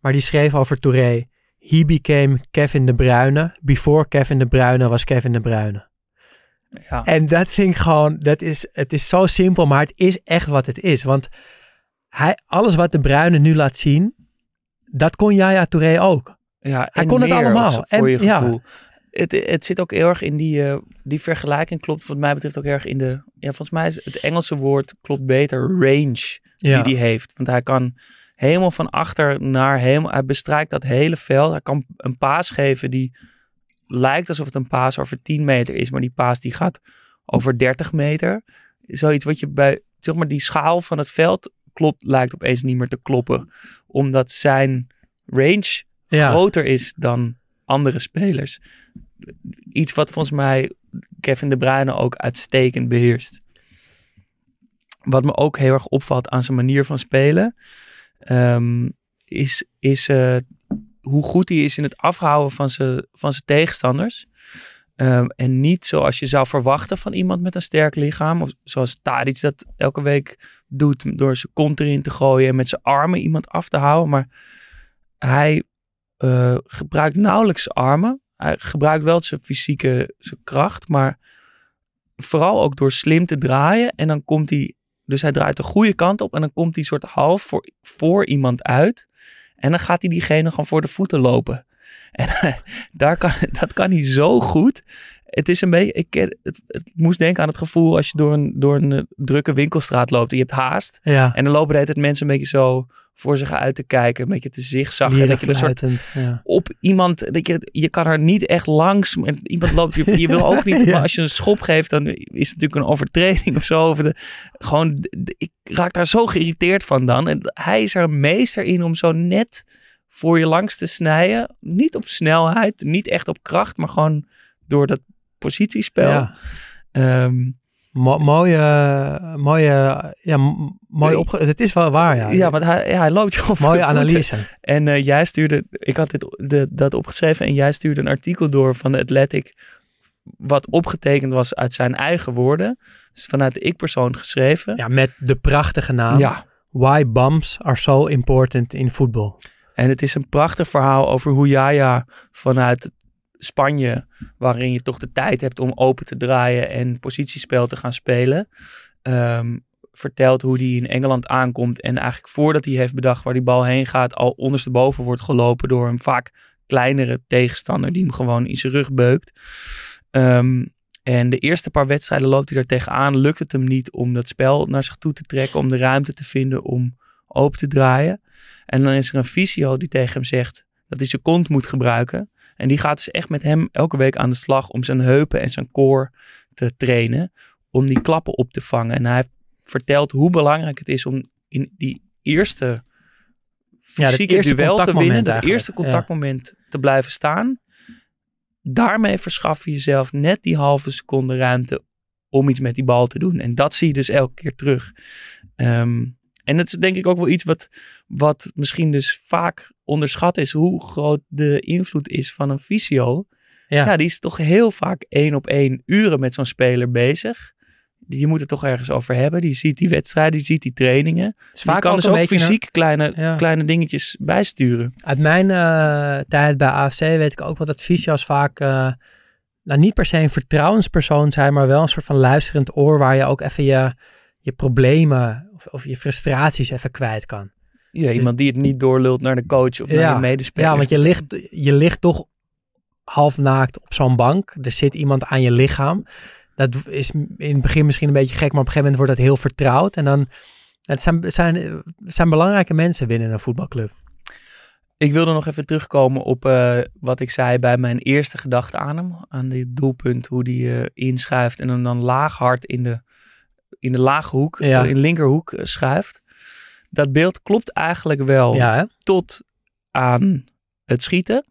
Maar die schreef over Touré. He became Kevin de Bruyne. Before Kevin de Bruyne was Kevin de Bruyne. Ja. En dat vind ik gewoon, dat is, het is zo simpel, maar het is echt wat het is. Want hij, alles wat de Bruyne nu laat zien, dat kon Yaya Touré ook. Ja, Hij kon het allemaal. voor En- je ja. gevoel. Het, het zit ook heel erg in die, eh, die vergelijking klopt wat mij betreft ook erg in de... Ja, volgens mij is het Engelse woord klopt beter range Ja. die hij heeft. Want hij kan helemaal van achter naar helemaal... Hij bestrijkt dat hele veld. Hij kan een paas geven die lijkt alsof het een paas over 10 meter is. Maar die paas die gaat over 30 meter. Zoiets wat je bij... Zeg maar die schaal van het veld klopt, lijkt opeens niet meer te kloppen. Omdat zijn range Ja. groter is dan andere spelers. Iets wat volgens mij Kevin De Bruyne ook uitstekend beheerst. Wat me ook heel erg opvalt aan zijn manier van spelen, ehm, is, is eh, hoe goed hij is in het afhouden van zijn, van zijn tegenstanders. Ehm, en niet zoals je zou verwachten van iemand met een sterk lichaam. Of zoals Tadic dat elke week doet door zijn kont erin te gooien en met zijn armen iemand af te houden. Maar hij eh, gebruikt nauwelijks armen. Hij gebruikt wel zijn fysieke zijn kracht, maar vooral ook door slim te draaien. En dan komt hij, dus hij draait de goede kant op en dan komt hij soort half voor, voor iemand uit. En dan gaat hij diegene gewoon voor de voeten lopen. En *laughs* daar kan, dat kan hij zo goed. Het is een beetje, ik het moest denken aan het gevoel als je door een, door een eh, drukke winkelstraat loopt en je hebt haast. Ja. En dan lopen de hele tijd mensen een beetje zo voor zich uit te kijken, een beetje te zigzaggen. Dat je een soort ja. op iemand, dat je, je kan er niet echt langs. en Iemand loopt, je, je wil ook niet, *laughs* Ja. maar als je een schop geeft, dan is het natuurlijk een overtreding of zo. Of de, gewoon, de- ik raak daar zo geïrriteerd van dan. En hij is er meester in om zo net voor je langs te snijden. Niet op snelheid, niet echt op kracht, maar gewoon door dat positiespel. Ja. Ehm, Mo- mooie, mooie, ja, mooi Nee. opge... Het is wel waar, ja. ja, want hij, ja, hij loopt mooie analyse. En eh, jij stuurde, ik had dit, de, dat opgeschreven en jij stuurde een artikel door van de Athletic, wat opgetekend was uit zijn eigen woorden. Dus vanuit de ik-persoon geschreven. Ja, met de prachtige naam. Ja. Why bumps are so important in football. En het is een prachtig verhaal over hoe Jaya vanuit Spanje, waarin je toch de tijd hebt om open te draaien en positiespel te gaan spelen, ehm, vertelt hoe hij in Engeland aankomt en eigenlijk voordat hij heeft bedacht waar die bal heen gaat, al ondersteboven wordt gelopen door een vaak kleinere tegenstander die hem gewoon in zijn rug beukt. Ehm, en de eerste paar wedstrijden loopt hij er tegenaan, lukt het hem niet om dat spel naar zich toe te trekken, om de ruimte te vinden om open te draaien. En dan is er een fysio die tegen hem zegt dat hij zijn kont moet gebruiken. En die gaat dus echt met hem elke week aan de slag om zijn heupen en zijn koor te trainen. Om die klappen op te vangen. En hij vertelt hoe belangrijk het is om in die eerste Ja, fysieke eerste duel te winnen. Dat eerste contactmoment te blijven staan. Daarmee verschaf je jezelf net die halve seconde ruimte om iets met die bal te doen. En dat zie je dus elke keer terug. Ehm, en dat is denk ik ook wel iets wat, wat misschien dus vaak onderschat is. Hoe groot de invloed is van een fysio. Ja. Ja, die is toch heel vaak één op één uren met zo'n speler bezig. Je moet het toch ergens over hebben. Die ziet die wedstrijden, die ziet die trainingen. Die vaak kan ook dus ook fysiek kleine, Ja. kleine dingetjes bijsturen. Uit mijn eh, tijd bij AFC weet ik ook wel dat fysio's vaak... eh, nou, niet per se een vertrouwenspersoon zijn, maar wel een soort van luisterend oor... waar je ook even je, je problemen of, of je frustraties even kwijt kan. Ja, iemand die het niet doorlult naar de coach of naar je medespelers. Ja, want je ligt, je ligt toch half naakt op zo'n bank. Er zit iemand aan je lichaam. Dat is in het begin misschien een beetje gek, maar op een gegeven moment wordt dat heel vertrouwd. En dan Het zijn, zijn, zijn belangrijke mensen binnen een voetbalclub. Ik wilde nog even terugkomen op eh, wat ik zei bij mijn eerste gedachte aan hem. Aan dit doelpunt, hoe die eh inschuift en hem dan laag hard in de, in de lage hoek, Ja. in de linkerhoek eh, schuift. Dat beeld klopt eigenlijk wel Ja, tot aan het schieten.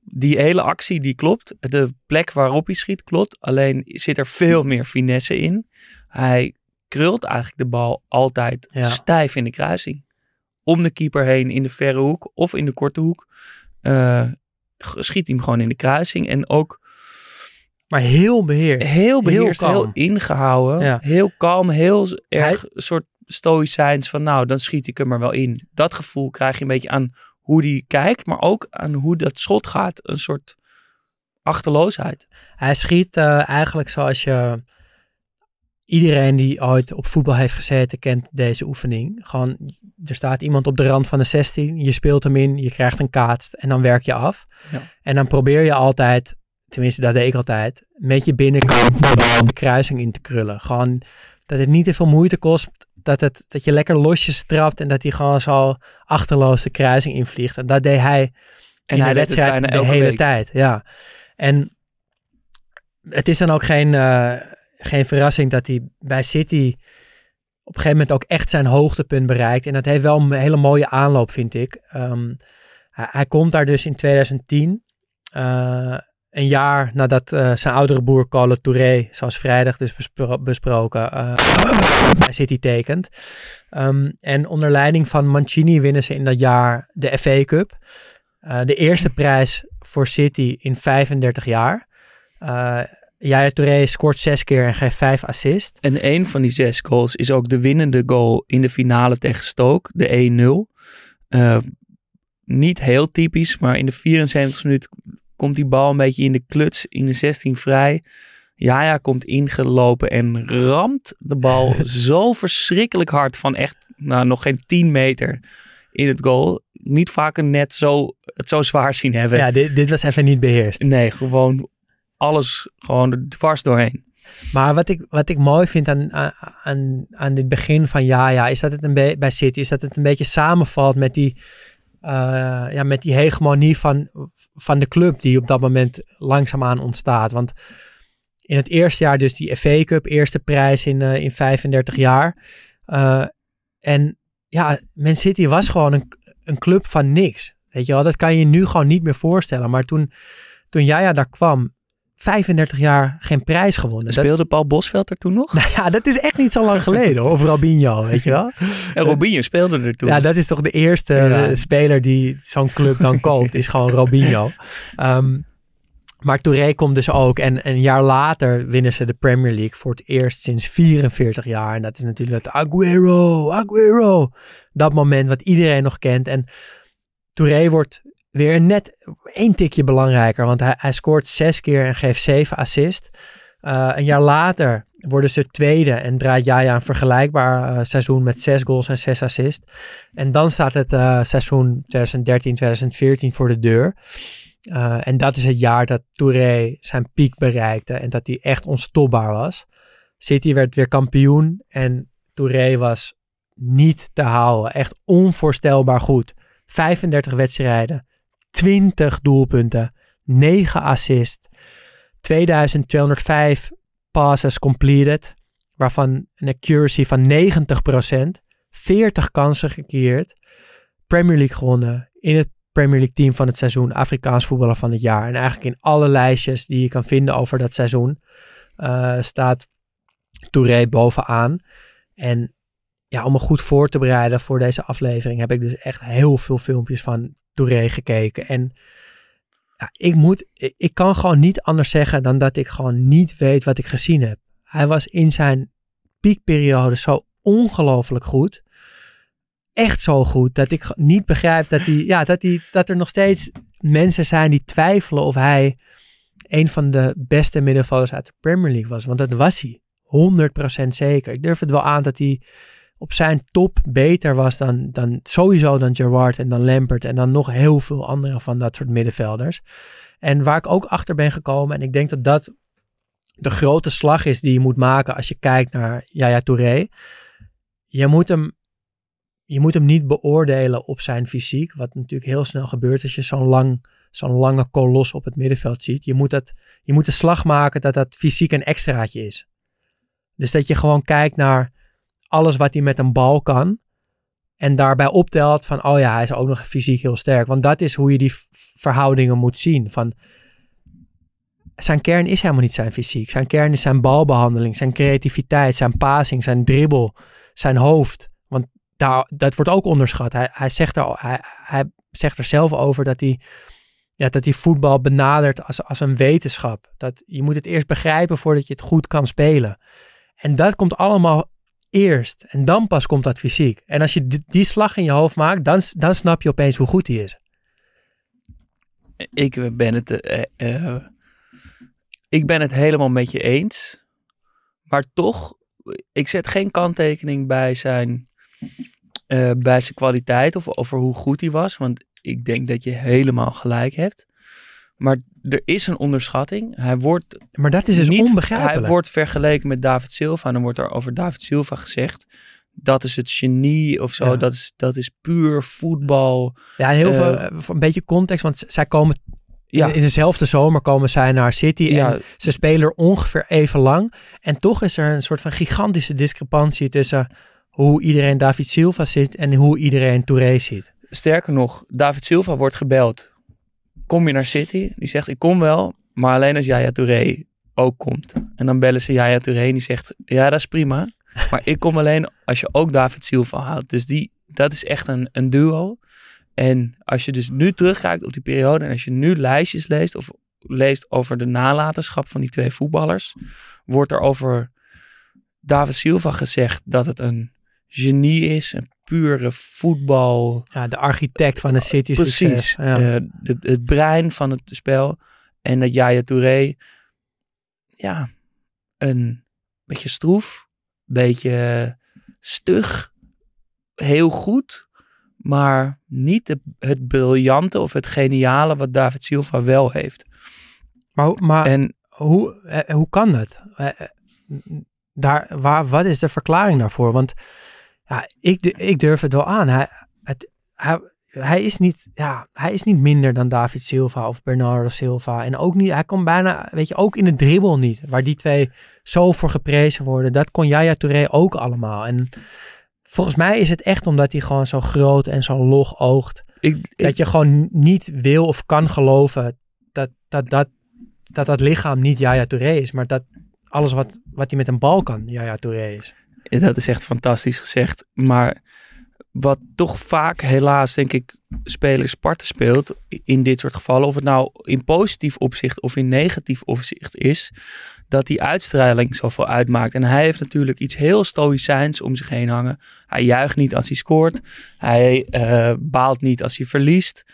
Die hele actie die klopt. De plek waarop hij schiet klopt. Alleen zit er veel meer finesse in. Hij krult eigenlijk de bal altijd Ja. stijf in de kruising. Om de keeper heen in de verre hoek of in de korte hoek. eh, g- schiet hij hem gewoon in de kruising. En ook Maar heel beheerst. heel beheerst, heel, kalm. ingehouden. Ja. Heel kalm, heel erg een soort stoïcijns van nou, dan schiet ik hem er wel in. Dat gevoel krijg je een beetje aan hoe die kijkt, maar ook aan hoe dat schot gaat. Een soort achterloosheid. Hij schiet eh, eigenlijk zoals je... Iedereen die ooit op voetbal heeft gezeten kent deze oefening. Gewoon, er staat iemand op de rand van de 16. Je speelt hem in, je krijgt een kaats en dan werk je af. Ja. En dan probeer je altijd, tenminste dat deed ik altijd, met je binnenkant de kruising in te krullen. Gewoon dat het niet te veel moeite kost. Dat, het, dat je lekker losjes trapt en dat hij gewoon zo achterloos de kruising invliegt. En dat deed hij En in hij de wedstrijd de hele week. tijd. Ja. En het is dan ook geen, eh, geen verrassing dat hij bij City op een gegeven moment ook echt zijn hoogtepunt bereikt. En dat heeft wel een hele mooie aanloop, vind ik. Ehm, hij, hij komt daar dus in 2010, eh, een jaar nadat eh, zijn oudere broer Colo Touré, zoals vrijdag dus bespro- besproken, eh, City tekent. Ehm, en onder leiding van Mancini winnen ze in dat jaar de FA Cup. Eh, de eerste prijs voor City in 35 jaar. Eh Yaya Touré scoort zes keer en geeft vijf assists. En een van die zes goals is ook de winnende goal in de finale tegen Stoke, de 1-0. Eh, niet heel typisch, maar in de 74 minuut komt die bal een beetje in de kluts in de 16 vrij. Jaja komt ingelopen en ramt de bal *laughs* zo verschrikkelijk hard van echt nou, nog geen 10 meter in het goal. Niet vaker net zo, het zo zwaar zien hebben. Ja, dit, dit was even niet beheerst. Nee, gewoon alles gewoon er dwars doorheen. Maar wat ik, wat ik mooi vind aan, aan, aan dit begin van Jaja, is dat het een bij City, is dat het een beetje samenvalt met die, ja, met die hegemonie van, van de club die op dat moment langzaamaan ontstaat. Want in het eerste jaar dus die FA Cup, eerste prijs in, eh, in 35 jaar. Eh, en ja, Man City was gewoon een, een club van niks. Weet je wel, dat kan je nu gewoon niet meer voorstellen. Maar toen, toen Jaja daar kwam, 35 jaar geen prijs gewonnen. Dat, Speelde Paul Bosveld er toen nog? nou ja, dat is echt niet zo lang geleden. hoor. Of Robinho, weet je wel. En Robinho speelde er toen. Ja, dat is toch de eerste Ja. speler die zo'n club dan koopt, is gewoon Robinho. Ehm, maar Touré komt dus ook. En een jaar later winnen ze de Premier League voor het eerst sinds 44 jaar. En dat is natuurlijk het Aguero, Aguero. Dat moment wat iedereen nog kent. En Touré wordt weer net één tikje belangrijker. Want hij, hij scoort zes keer en geeft zeven assists. Eh, een jaar later worden ze tweede en draait Jaya een vergelijkbaar eh, seizoen met zes goals en zes assists. En dan staat het eh, seizoen 2013-2014 voor de deur. En dat is het jaar dat Touré zijn piek bereikte en dat hij echt onstopbaar was. City werd weer kampioen en Touré was niet te houden. Echt onvoorstelbaar goed. 35 wedstrijden, 20 doelpunten, 9 assists, 2205 passes completed, waarvan een accuracy van 90%, 40 kansen gecreëerd, Premier League gewonnen, in het Premier League team van het seizoen, Afrikaans voetballer van het jaar. En eigenlijk in alle lijstjes die je kan vinden over dat seizoen, eh, staat Touré bovenaan. En ja, om me goed voor te bereiden voor deze aflevering heb ik dus echt heel veel filmpjes van Touré gekeken. En ja, ik moet, ik, kan gewoon niet anders zeggen dan dat ik gewoon niet weet wat ik gezien heb. Hij was in zijn piekperiode zo ongelooflijk goed. Echt zo goed dat ik niet begrijp dat, hij, ja, dat, hij, dat er nog steeds mensen zijn die twijfelen of hij een van de beste middenvelders uit de Premier League was. Want dat was hij. 100% zeker. Ik durf het wel aan dat hij op zijn top beter was dan, dan sowieso dan Gerrard en dan Lampert en dan nog heel veel andere van dat soort middenvelders. En waar ik ook achter ben gekomen, en ik denk dat dat de grote slag is die je moet maken als je kijkt naar Yaya Touré. je moet hem, je moet hem niet beoordelen op zijn fysiek. Wat natuurlijk heel snel gebeurt als je zo'n lang, zo'n lange kolos op het middenveld ziet. Je moet, dat, je moet de slag maken dat dat fysiek een extraatje is. Dus dat je gewoon kijkt naar alles wat hij met een bal kan. En daarbij optelt van, oh ja, hij is ook nog fysiek heel sterk. Want dat is hoe je die verhoudingen moet zien. Van, zijn kern is helemaal niet zijn fysiek. Zijn kern is zijn balbehandeling, zijn creativiteit, zijn passing, zijn dribbel, zijn hoofd. Want daar, dat wordt ook onderschat. Hij, hij, zegt er, hij, hij zegt er zelf over dat hij, ja, dat hij voetbal benadert als, als een wetenschap. Dat, je moet het eerst begrijpen voordat je het goed kan spelen. En dat komt allemaal eerst. En dan pas komt dat fysiek. En als je die, slag in je hoofd maakt, dan, dan snap je opeens hoe goed hij is. Ik ben het, eh, eh, ik ben het helemaal met je eens. Maar toch, ik zet geen kanttekening bij zijn, eh, bij zijn kwaliteit of over hoe goed hij was. Want ik denk dat je helemaal gelijk hebt. Maar er is een onderschatting. Hij wordt Maar dat is dus niet, onbegrijpelijk. Hij wordt vergeleken met David Silva. En dan wordt er over David Silva gezegd. Dat is het genie of zo. Ja. Dat, is, dat is puur voetbal. Ja, en heel Eh, veel, eh, een beetje context, want zij komen Ja. in, in dezelfde zomer komen zij naar City Ja. en ze spelen er ongeveer even lang. En toch is er een soort van gigantische discrepantie tussen hoe iedereen David Silva ziet en hoe iedereen Touré ziet. Sterker nog, David Silva wordt gebeld. Kom je naar City? Die zegt, ik kom wel, maar alleen als Yaya Touré ook komt. En dan bellen ze Yaya Touré en die zegt, ja, dat is prima. Maar ik kom alleen als je ook David Silva haalt. Dus die, dat is echt een, een duo. En als je dus nu terugkijkt op die periode en als je nu lijstjes leest of leest over de nalatenschap van die twee voetballers, wordt er over David Silva gezegd dat het een genie is, een pure voetbal, Ja, de architect van de City Precies. Ja. Eh, de, het brein van het spel. En dat Yaya Touré, ja, een beetje stroef, beetje stug, heel goed, maar niet de, het briljante of het geniale wat David Silva wel heeft. maar maar En hoe, eh, hoe kan dat? Eh, eh, daar, waar, wat is de verklaring daarvoor? Want ja, ik, ik durf het wel aan. Hij, het, hij, hij, is niet, ja, hij is niet minder dan David Silva of Bernardo Silva. En ook niet, hij kon bijna, weet je, ook in de dribbel niet. Waar die twee zo voor geprezen worden. Dat kon Yaya Touré ook allemaal. En volgens mij is het echt omdat hij gewoon zo groot en zo log oogt. ik, ik, Dat je gewoon niet wil of kan geloven dat dat, dat, dat, dat lichaam niet Yaya Touré is. Maar dat alles wat, wat hij met een bal kan Yaya Touré is. Dat is echt fantastisch gezegd. Maar wat toch vaak helaas, denk ik, spelers parten speelt in dit soort gevallen, of het nou in positief opzicht of in negatief opzicht is, dat die uitstraling zoveel uitmaakt. En hij heeft natuurlijk iets heel stoïcijns om zich heen hangen. Hij juicht niet als hij scoort. Hij eh, baalt niet als hij verliest.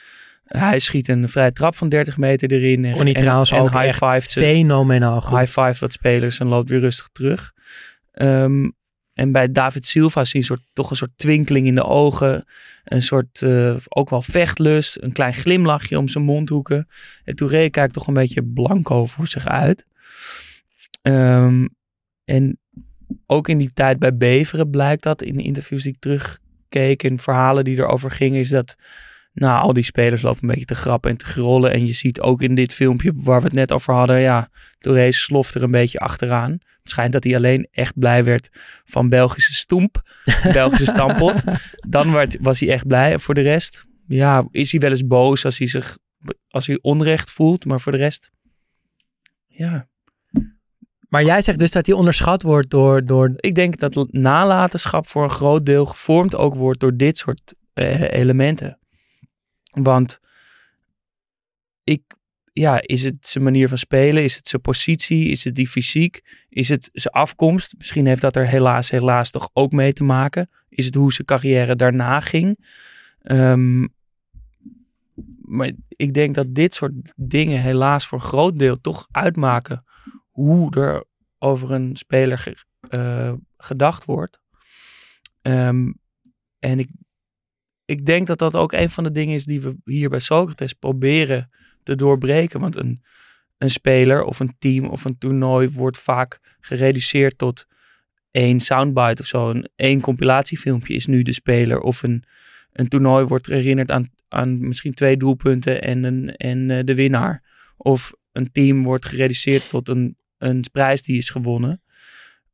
Hij schiet een vrije trap van 30 meter erin. En, en- trouwens en ook high five Fenomenaal goed. high five wat spelers en loopt weer rustig terug. Ehm, en bij David Silva zie je een soort, toch een soort twinkeling in de ogen. Een soort, eh, ook wel vechtlust. Een klein glimlachje om zijn mondhoeken. En Touré kijkt toch een beetje blanco voor zich uit. Ehm, en ook in die tijd bij Beveren blijkt dat in de interviews die ik terugkeek en verhalen die erover gingen, is dat nou, al die spelers lopen een beetje te grappen en te grollen. En je ziet ook in dit filmpje waar we het net over hadden, ja, Touré sloft er een beetje achteraan. Het schijnt dat hij alleen echt blij werd van Belgische stoemp, *laughs* Belgische stampot. Dan werd, was hij echt blij. En voor de rest, ja, is hij wel eens boos als hij zich, als hij onrecht voelt. Maar voor de rest, ja. Maar jij zegt dus dat hij onderschat wordt door, door Ik denk dat nalatenschap voor een groot deel gevormd ook wordt door dit soort eh, elementen. Want ik, ja, is het zijn manier van spelen? Is het zijn positie? Is het die fysiek? Is het zijn afkomst? Misschien heeft dat er helaas, helaas toch ook mee te maken. Is het hoe zijn carrière daarna ging? Ehm, maar ik denk dat dit soort dingen helaas voor een groot deel toch uitmaken hoe er over een speler eh, gedacht wordt. Ehm, en ik, ik denk dat dat ook een van de dingen is die we hier bij Socrates proberen te doorbreken. Want een, een speler of een team of een toernooi wordt vaak gereduceerd tot één soundbite of zo, een één compilatiefilmpje is nu de speler. Of een, een toernooi wordt herinnerd aan, aan misschien twee doelpunten en, een, en eh, de winnaar. Of een team wordt gereduceerd tot een, een prijs die is gewonnen.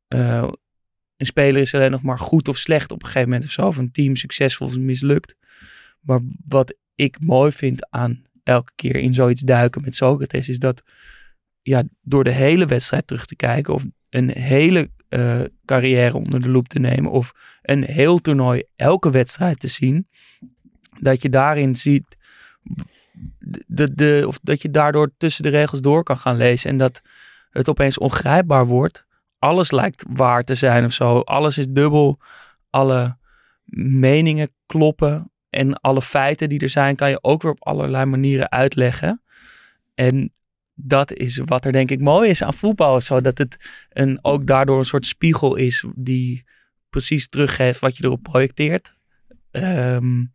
Uh, een speler is alleen nog maar goed of slecht op een gegeven moment of zo. Of een team succesvol of mislukt. Maar wat ik mooi vind aan elke keer in zoiets duiken met Socrates, is dat ja, door de hele wedstrijd terug te kijken of een hele uh, carrière onder de loep te nemen of een heel toernooi elke wedstrijd te zien, dat je daarin ziet de, de, of dat je daardoor tussen de regels door kan gaan lezen en dat het opeens ongrijpbaar wordt. Alles lijkt waar te zijn of zo. Alles is dubbel. Alle meningen kloppen. En alle feiten die er zijn, kan je ook weer op allerlei manieren uitleggen. En dat is wat er denk ik mooi is aan voetbal. Zodat het een, ook daardoor een soort spiegel is die precies teruggeeft wat je erop projecteert. Ehm,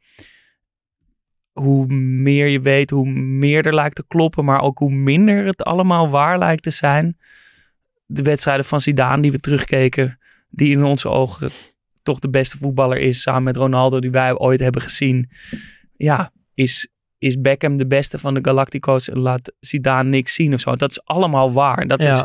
hoe meer je weet, hoe meer er lijkt te kloppen, maar ook hoe minder het allemaal waar lijkt te zijn. De wedstrijden van Zidane die we terugkeken, die in onze ogen toch de beste voetballer is, samen met Ronaldo die wij ooit hebben gezien. Ja, is, is Beckham de beste van de Galactico's laat Zidane niks zien of zo. Dat is allemaal waar. Dat is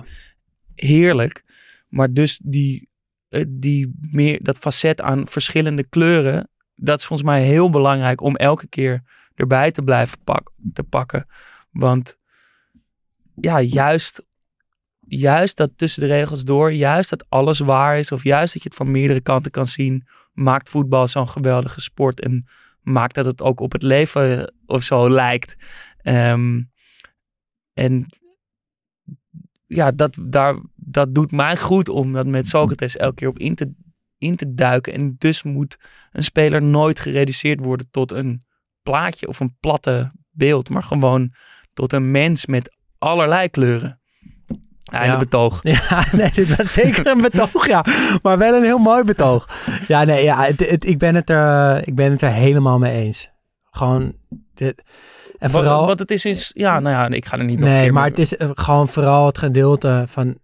heerlijk. Maar dus die, eh, die meer, dat facet aan verschillende kleuren, dat is volgens mij heel belangrijk om elke keer erbij te blijven pak, te pakken. Want ja, juist, juist dat tussen de regels door, juist dat alles waar is, of juist dat je het van meerdere kanten kan zien, maakt voetbal zo'n geweldige sport en maakt dat het ook op het leven of zo lijkt. Ehm, en ja, dat, daar, dat doet mij goed om dat met Socrates elke keer op in te in te duiken. En dus moet een speler nooit gereduceerd worden tot een plaatje of een platte beeld, maar gewoon tot een mens met allerlei kleuren. Einde ja. betoog. *laughs* Ja, nee, dit was zeker een betoog, ja. Maar wel een heel mooi betoog. Ja, nee, ja, het, het, ik, ben het er, ik ben het er helemaal mee eens. Gewoon, dit, en vooral... Wat het is, is, ja, nou ja, ik ga er niet nog Nee, maar het is eh, gewoon vooral het gedeelte van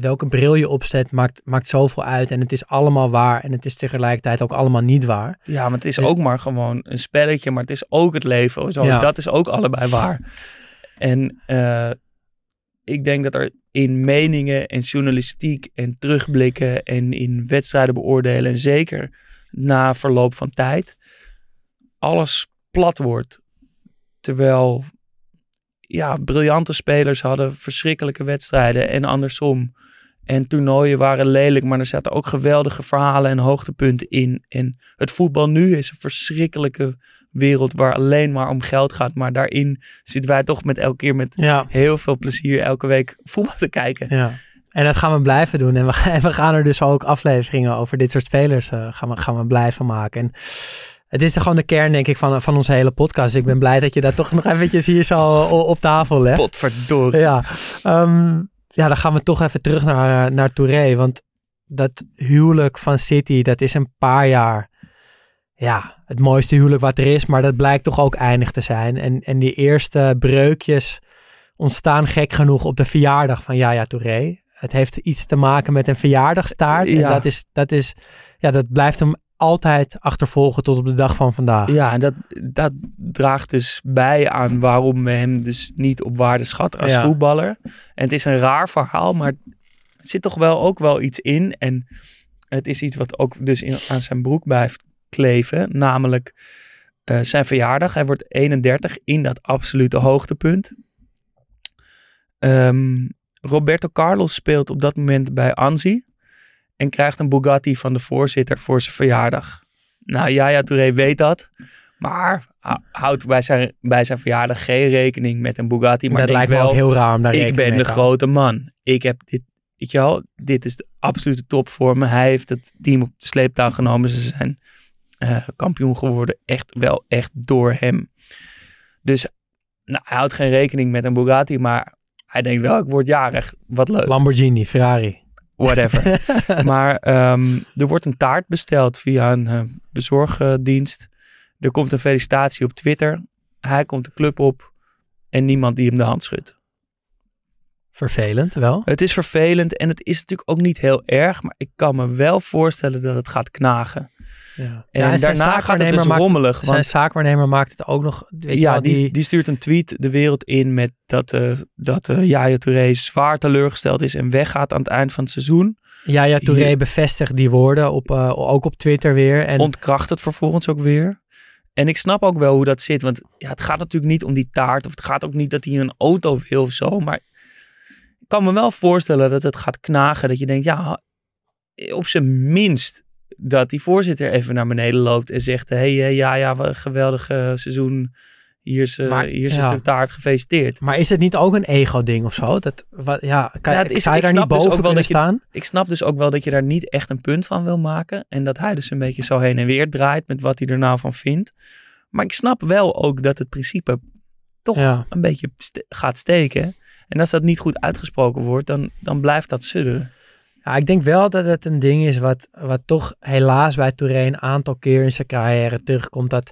welke bril je opzet maakt, maakt zoveel uit. En het is allemaal waar. En het is tegelijkertijd ook allemaal niet waar. Ja, maar het is ook maar gewoon een spelletje. Maar het is ook het leven. Zo. Ja. Dat is ook allebei waar. En uh, ik denk dat er in meningen en journalistiek en terugblikken en in wedstrijden beoordelen en zeker na verloop van tijd alles plat wordt. Terwijl ja, briljante spelers hadden verschrikkelijke wedstrijden en andersom. En toernooien waren lelijk, maar er zaten ook geweldige verhalen en hoogtepunten in. En het voetbal nu is een verschrikkelijke wereld waar alleen maar om geld gaat. Maar daarin zitten wij toch met elke keer met ja. heel veel plezier elke week voetbal te kijken. Ja. En dat gaan we blijven doen. En we, *laughs* gaan, we gaan er dus ook afleveringen over dit soort spelers uh, gaan, we, gaan we blijven maken. En het is er gewoon de kern, denk ik, van, van onze hele podcast. Ik ben blij dat je dat toch *laughs* nog eventjes hier zo op tafel legt. Potverdorie. Ja, um, ja, dan gaan we toch even terug naar, naar Touré. Want dat huwelijk van City, dat is een paar jaar... Ja, het mooiste huwelijk wat er is. Maar dat blijkt toch ook eindig te zijn. En, en die eerste breukjes ontstaan gek genoeg op de verjaardag van Yaya Touré. Het heeft iets te maken met een verjaardagstaart. Ja. En dat is, dat is, ja, dat blijft hem altijd achtervolgen tot op de dag van vandaag. Ja, en dat, dat draagt dus bij aan waarom we hem dus niet op waarde schatten als ja. voetballer. En het is een raar verhaal, maar er zit toch wel ook wel iets in. En het is iets wat ook dus in, aan zijn broek blijft kleven, namelijk uh, zijn verjaardag. Hij wordt 31 in dat absolute hoogtepunt. Um, Roberto Carlos speelt op dat moment bij Anzi en krijgt een Bugatti van de voorzitter voor zijn verjaardag. Nou, Yaya Touré weet dat, maar houdt bij zijn, bij zijn verjaardag geen rekening met een Bugatti. Maar dat lijkt wel, me ook heel raar om daar Ik ben de grote man. Ik heb dit, weet je wel, dit is de absolute top voor me. Hij heeft het team op de sleeptouw genomen. Ze zijn uh, kampioen geworden, echt wel echt door hem. Dus nou, hij houdt geen rekening met een Bugatti, maar hij denkt wel, ik word jarig, wat leuk. Lamborghini, Ferrari whatever. *laughs* maar um, er wordt een taart besteld via een uh, bezorgdienst. Er komt een felicitatie op Twitter. Hij komt de club op en niemand die hem de hand schudt. Vervelend wel. Het is vervelend en het is natuurlijk ook niet heel erg, maar ik kan me wel voorstellen dat het gaat knagen. Ja. En Ja, zijn daarna gaat het dus maakt- rommelig. Zijn Want zaakwaarnemer maakt het ook nog... Weet ja, wel, die, die stuurt een tweet de wereld in met dat, eh dat Yaya Touré zwaar teleurgesteld is en weggaat aan het eind van het seizoen. Yaya Touré Hier- bevestigt die woorden op, eh, ook op Twitter weer. En ontkracht het vervolgens ook weer. En ik snap ook wel hoe dat zit. Want ja, het gaat natuurlijk niet om die taart. Of het gaat ook niet dat hij een auto wil of zo. Maar kan me wel voorstellen dat het gaat knagen. Dat je denkt, ja, op zijn minst dat die voorzitter even naar beneden loopt. En zegt, hé, hey, ja, ja, wat een geweldig eh, seizoen. Hier is, eh, Maar, hier is een stuk taart, gefeliciteerd. Maar is het niet ook een ego-ding of zo? Dat, wat, ja, kan, Ja, is- zou je daar niet dus boven wel je- staan? Ik snap dus ook wel dat je daar niet echt een punt van wil maken. En dat hij dus een beetje zo heen en weer draait met wat hij er nou van vindt. Maar ik snap wel ook dat het principe toch Ja. een beetje gaat steken. En als dat niet goed uitgesproken wordt, dan, dan blijft dat sudderen. Ja, ik denk wel dat het een ding is wat, wat toch helaas bij Touré een aantal keer in zijn carrière terugkomt. Dat,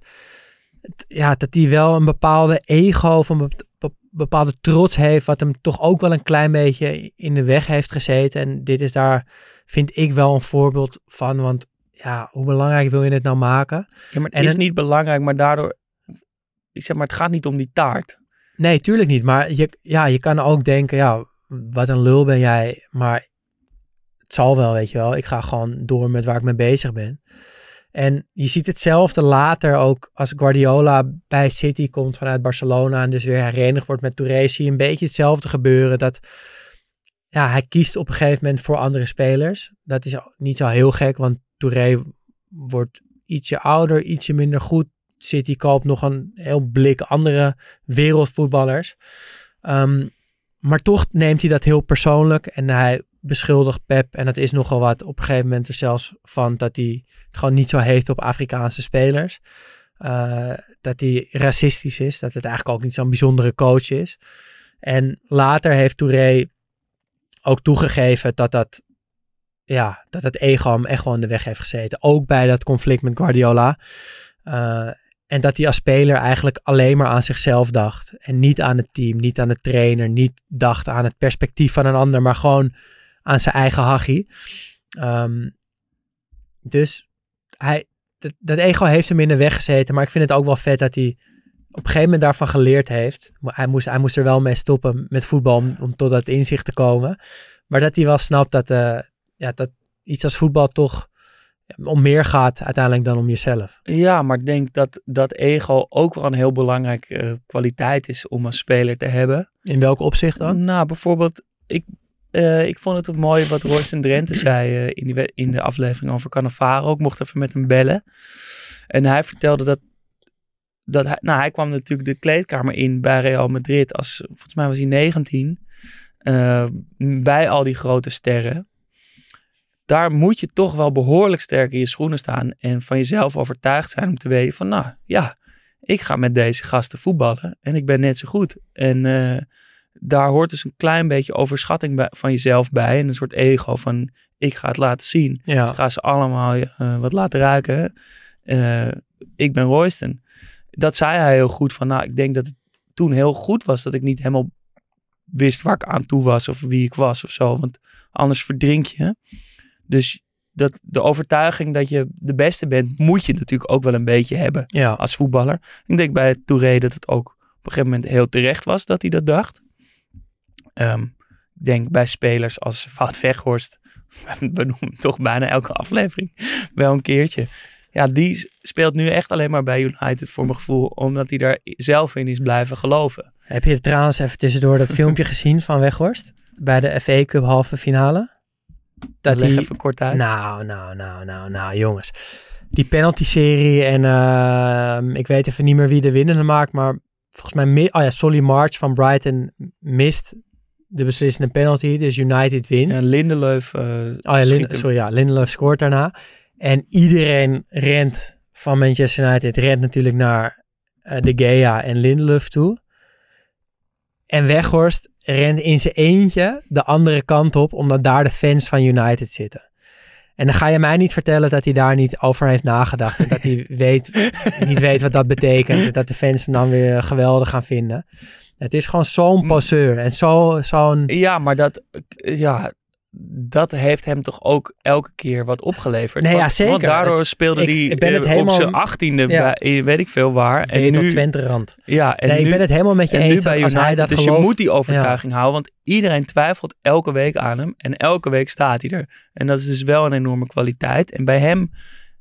ja, dat hij wel een bepaalde ego of een be- be- bepaalde trots heeft, wat hem toch ook wel een klein beetje in de weg heeft gezeten. En dit is daar, vind ik wel een voorbeeld van, want ja, hoe belangrijk wil je het nou maken? Ja, maar het En is een- niet belangrijk, maar daardoor... Ik zeg maar, het gaat niet om die taart. Nee, tuurlijk niet. Maar je, ja, je kan ook denken, ja, wat een lul ben jij. Maar het zal wel, weet je wel. Ik ga gewoon door met waar ik mee bezig ben. En je ziet hetzelfde later ook als Guardiola bij City komt vanuit Barcelona en dus weer herenigd wordt met Touré. Zie je een beetje hetzelfde gebeuren. Dat ja, hij kiest op een gegeven moment voor andere spelers. Dat is niet zo heel gek, want Touré wordt ietsje ouder, ietsje minder goed. City koopt nog een heel blik andere wereldvoetballers. Ehm, maar toch neemt hij dat heel persoonlijk en hij beschuldigt Pep, en dat is nogal wat, op een gegeven moment er zelfs van dat hij het gewoon niet zo heeft op Afrikaanse spelers. Eh, dat hij racistisch is, dat het eigenlijk ook niet zo'n bijzondere coach is. En later heeft Touré ook toegegeven dat dat, ja, dat het ego hem echt wel in de weg heeft gezeten. Ook bij dat conflict met Guardiola. Eh, en dat hij als speler eigenlijk alleen maar aan zichzelf dacht. En niet aan het team, niet aan de trainer, niet dacht aan het perspectief van een ander, maar gewoon aan zijn eigen hachie. Ehm, dus hij, dat, ego heeft hem in de weg gezeten. Maar ik vind het ook wel vet dat hij op een gegeven moment daarvan geleerd heeft. Hij moest, hij moest er wel mee stoppen met voetbal om, om tot dat inzicht te komen. Maar dat hij wel snapt dat, eh, ja, dat iets als voetbal toch om meer gaat uiteindelijk dan om jezelf. Ja, maar ik denk dat dat ego ook wel een heel belangrijke eh, kwaliteit is om als speler te hebben. In welk opzicht dan? Nou, bijvoorbeeld, ik, eh, ik vond het mooi wat Royce Drenthe *clears throat* zei eh, in, die, in de aflevering over Cannavaro. Ik mocht even met hem bellen. En hij vertelde dat, dat hij, nou, hij kwam natuurlijk de kleedkamer in bij Real Madrid als, volgens mij was hij 19, eh, bij al die grote sterren. Daar moet je toch wel behoorlijk sterk in je schoenen staan en van jezelf overtuigd zijn om te weten van, nou ja, ik ga met deze gasten voetballen en ik ben net zo goed. En eh, daar hoort dus een klein beetje overschatting bij, van jezelf bij. En een soort ego van ik ga het laten zien. Ja. Ik ga ze allemaal eh, wat laten ruiken. Eh, ik ben Royston. Dat zei hij heel goed van nou ik denk dat het toen heel goed was dat ik niet helemaal wist waar ik aan toe was of wie ik was of zo. Want anders verdrink je. Dus dat, de overtuiging dat je de beste bent, moet je natuurlijk ook wel een beetje hebben Ja. als voetballer. Ik denk bij Touré dat het ook op een gegeven moment heel terecht was dat hij dat dacht. Ehm, ik denk bij spelers als Wout Weghorst, *laughs* we noemen hem toch bijna elke aflevering wel een keertje. Ja, die speelt nu echt alleen maar bij United voor mijn gevoel, omdat hij daar zelf in is blijven geloven. Heb je trouwens even tussendoor dat *laughs* filmpje gezien van Weghorst? Bij de FA Cup halve finale? Dat Leg hij- even kort uit. Nou, nou, nou, nou, nou, jongens. Die penalty-serie en ehm, ik weet even niet meer wie de winnende maakt, maar volgens mij, mi- oh ja, Solly March van Brighton mist de beslissende penalty, dus United wint. Ja, Lindelöf Oh ja, sorry, ja, Lindelof scoort daarna. En iedereen rent van Manchester United, rent natuurlijk naar eh, De Gea en Lindelof toe. En Weghorst rent in zijn eentje de andere kant op, omdat daar de fans van United zitten. En dan ga je mij niet vertellen dat hij daar niet over heeft nagedacht. En dat hij *laughs* weet, niet weet wat dat betekent. Dat de fans hem dan weer geweldig gaan vinden. Het is gewoon zo'n poseur en zo, zo'n... Ja, maar dat, ja, dat heeft hem toch ook elke keer wat opgeleverd. Nee, ja, Want- zeker. Want daardoor speelde hij eh, helemaal- op zijn achttiende Ja. bij, weet ik veel waar. En nu, Twente rand. ja, en nee, nu, ik ben het helemaal met je en eens nu bij hij dat dus gelooft... je moet die overtuiging houden, want iedereen twijfelt elke week aan hem. En elke week staat hij er. En dat is dus wel een enorme kwaliteit. En bij hem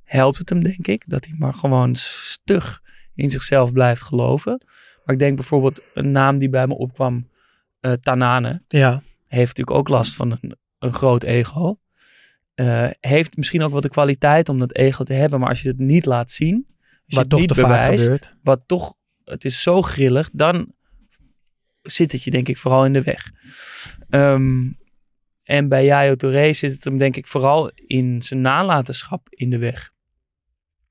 helpt het hem, denk ik, dat hij maar gewoon stug in zichzelf blijft geloven. Maar ik denk bijvoorbeeld een naam die bij me opkwam, eh, Tanane Ja, heeft natuurlijk ook last van een, een groot ego. Eh, heeft misschien ook wel de kwaliteit om dat ego te hebben, maar als je het niet laat zien, wat het toch niet te bewijst, gebeurt. wat toch, het is zo grillig, dan zit het je denk ik vooral in de weg. Ehm, en bij Yayo Touré zit het hem denk ik vooral in zijn nalatenschap in de weg.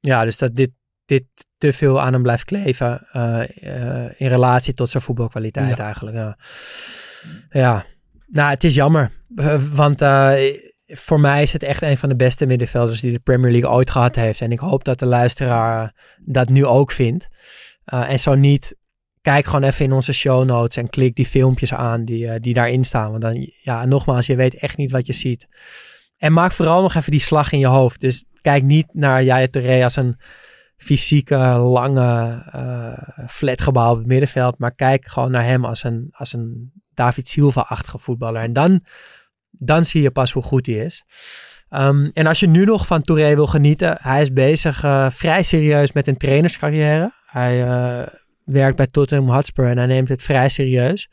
Ja, dus dat dit, dit te veel aan hem blijft kleven eh, eh, in relatie tot zijn voetbalkwaliteit Ja. eigenlijk. Ja. ja, nou het is jammer. Eh, want eh, voor mij is het echt een van de beste middenvelders die de Premier League ooit gehad heeft. En ik hoop dat de luisteraar dat nu ook vindt. Eh, en zo niet, kijk gewoon even in onze show notes en klik die filmpjes aan die, die daarin staan. Want dan, ja, nogmaals, je weet echt niet wat je ziet. En maak vooral nog even die slag in je hoofd. Dus kijk niet naar Yaya Touré als een fysieke, lange, eh flatgebouw op het middenveld. Maar kijk gewoon naar hem als een, als een David Silva-achtige voetballer. En dan, dan zie je pas hoe goed hij is. Ehm, en als je nu nog van Touré wil genieten, hij is bezig eh, vrij serieus met een trainerscarrière. Hij eh, werkt bij Tottenham Hotspur en hij neemt het vrij serieus.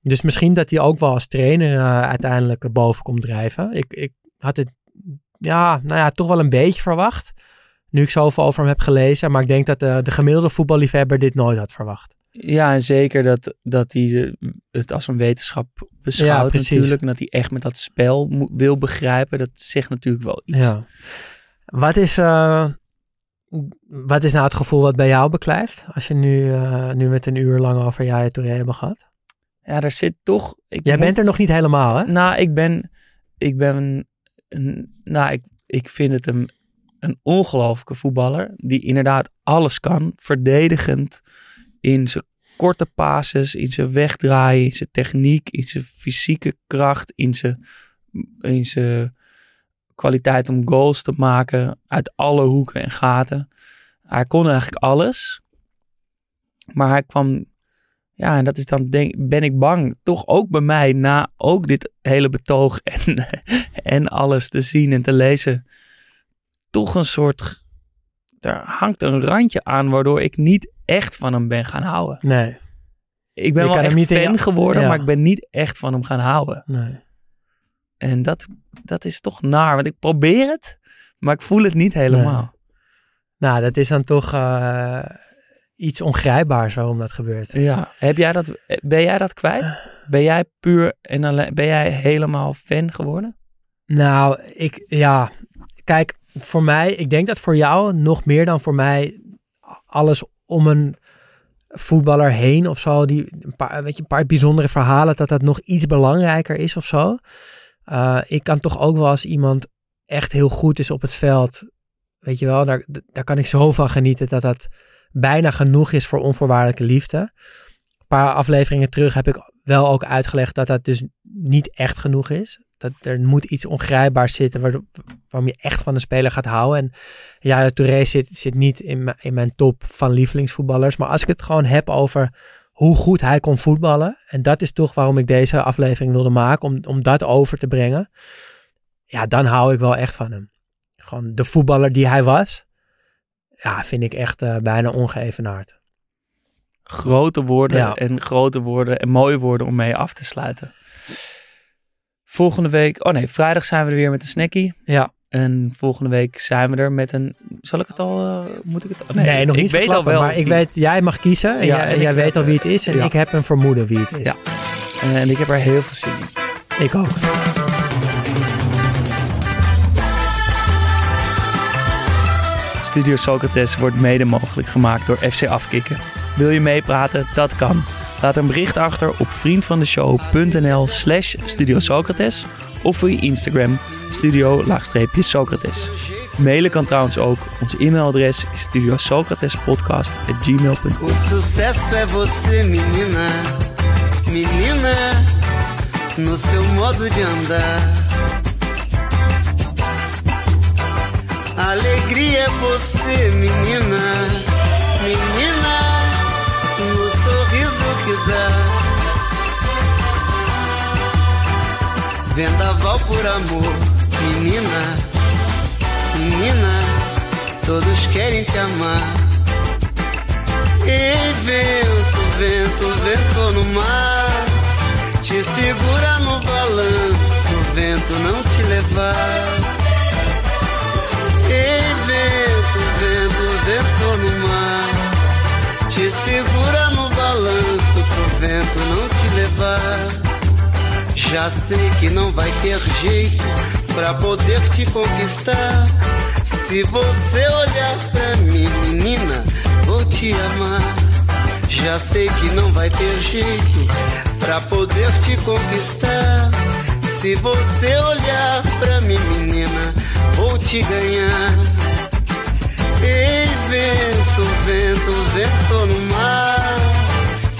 Dus misschien dat hij ook wel als trainer eh, uiteindelijk boven komt drijven. Ik, ik had het ja, nou ja, toch wel een beetje verwacht. Nu ik zoveel over hem heb gelezen. Maar ik denk dat de, de gemiddelde voetballiefhebber dit nooit had verwacht. Ja, en zeker dat, dat hij het als een wetenschap beschouwt natuurlijk. En dat hij echt met dat spel wil begrijpen. Dat zegt natuurlijk wel iets. Ja. Wat is, eh, wat is nou het gevoel wat bij jou beklijft? Als je nu, eh, nu met een uur lang over Yaya Touré hebben gehad. Ja, daar zit toch... Ik Jij moet- bent er nog niet helemaal, hè? Nou, ik ben... Ik ben... een- nou, ik, ik vind het een, een ongelofelijke voetballer. Die inderdaad alles kan. Verdedigend. In zijn korte passes. In zijn wegdraaien. In zijn techniek. In zijn fysieke kracht. In zijn... In zijn kwaliteit om goals te maken. Uit alle hoeken en gaten. Hij kon eigenlijk alles. Maar hij kwam ja, en dat is dan, denk, ben ik bang, toch ook bij mij, na ook dit hele betoog en, *laughs* en alles te zien en te lezen, toch een soort, daar hangt een randje aan waardoor ik niet echt van hem ben gaan houden. Nee. Ik ben Je wel echt niet in fan je- geworden, ja. maar ik ben niet echt van hem gaan houden. nee. En dat, dat is toch naar, want ik probeer het, maar ik voel het niet helemaal. Nou, dat is dan toch eh, iets ongrijpbaars waarom dat gebeurt. Ja, heb jij dat, ben jij dat kwijt? Ben jij puur en alleen, ben jij helemaal fan geworden? Nou, ik, ja, kijk, voor mij, ik denk dat voor jou nog meer dan voor mij alles om een voetballer heen of zo, die een paar, weet je, een paar bijzondere verhalen, dat dat nog iets belangrijker is of zo. Eh, ik kan toch ook wel als iemand echt heel goed is op het veld, weet je wel, daar, daar kan ik zo van genieten dat dat bijna genoeg is voor onvoorwaardelijke liefde. Een paar afleveringen terug heb ik wel ook uitgelegd dat dat dus niet echt genoeg is. Dat er moet iets ongrijpbaars zitten waardoor, waarom je echt van de speler gaat houden. En ja, Touré zit, zit niet in, mijn- in mijn top van lievelingsvoetballers. Maar als ik het gewoon heb over hoe goed hij kon voetballen. En dat is toch waarom ik deze aflevering wilde maken. Om, om dat over te brengen. Ja, dan hou ik wel echt van hem. Gewoon de voetballer die hij was. Ja, vind ik echt eh, bijna ongeëvenaard. grote woorden Ja. en grote woorden en mooie woorden om mee af te sluiten. Volgende week, oh nee, vrijdag zijn we er weer met een snackie. Ja. En volgende week zijn we er met een, zal ik het al, eh, moet ik het al? Nee, nog ik niet weet al wel. Maar ik weet, jij mag kiezen. En Ja, jij, en jij ik- weet al wie het is. En Ja. ik heb een vermoeden wie het is. Ja. En ik heb er heel veel zin in. Ik ook. Studio Socrates wordt mede mogelijk gemaakt door FC Afkikken. Wil je meepraten? Dat kan. Laat een bericht achter op vriendvandeshow.nl slash Studio Socrates of via Instagram studio-socrates. Mailen kan trouwens ook. Ons e-mailadres is studiosocratespodcast.gmail.com O sucesso você, menina, menina, no seu modo de andar. Alegria você, menina, dá. Vendaval por amor, menina, menina, todos querem te amar. Ei, vento, vento, vento no mar, te segura no balanço, o vento não te levar. Ei, vento, vento, vento no mar, te segura no balanço, vento não te levar. Já sei que não vai ter jeito pra poder te conquistar. Se você olhar pra mim, menina, vou te amar. Já sei que não vai ter jeito pra poder te conquistar. Se você olhar pra mim, menina, vou te ganhar. Ei, vento, vento, vento no mar,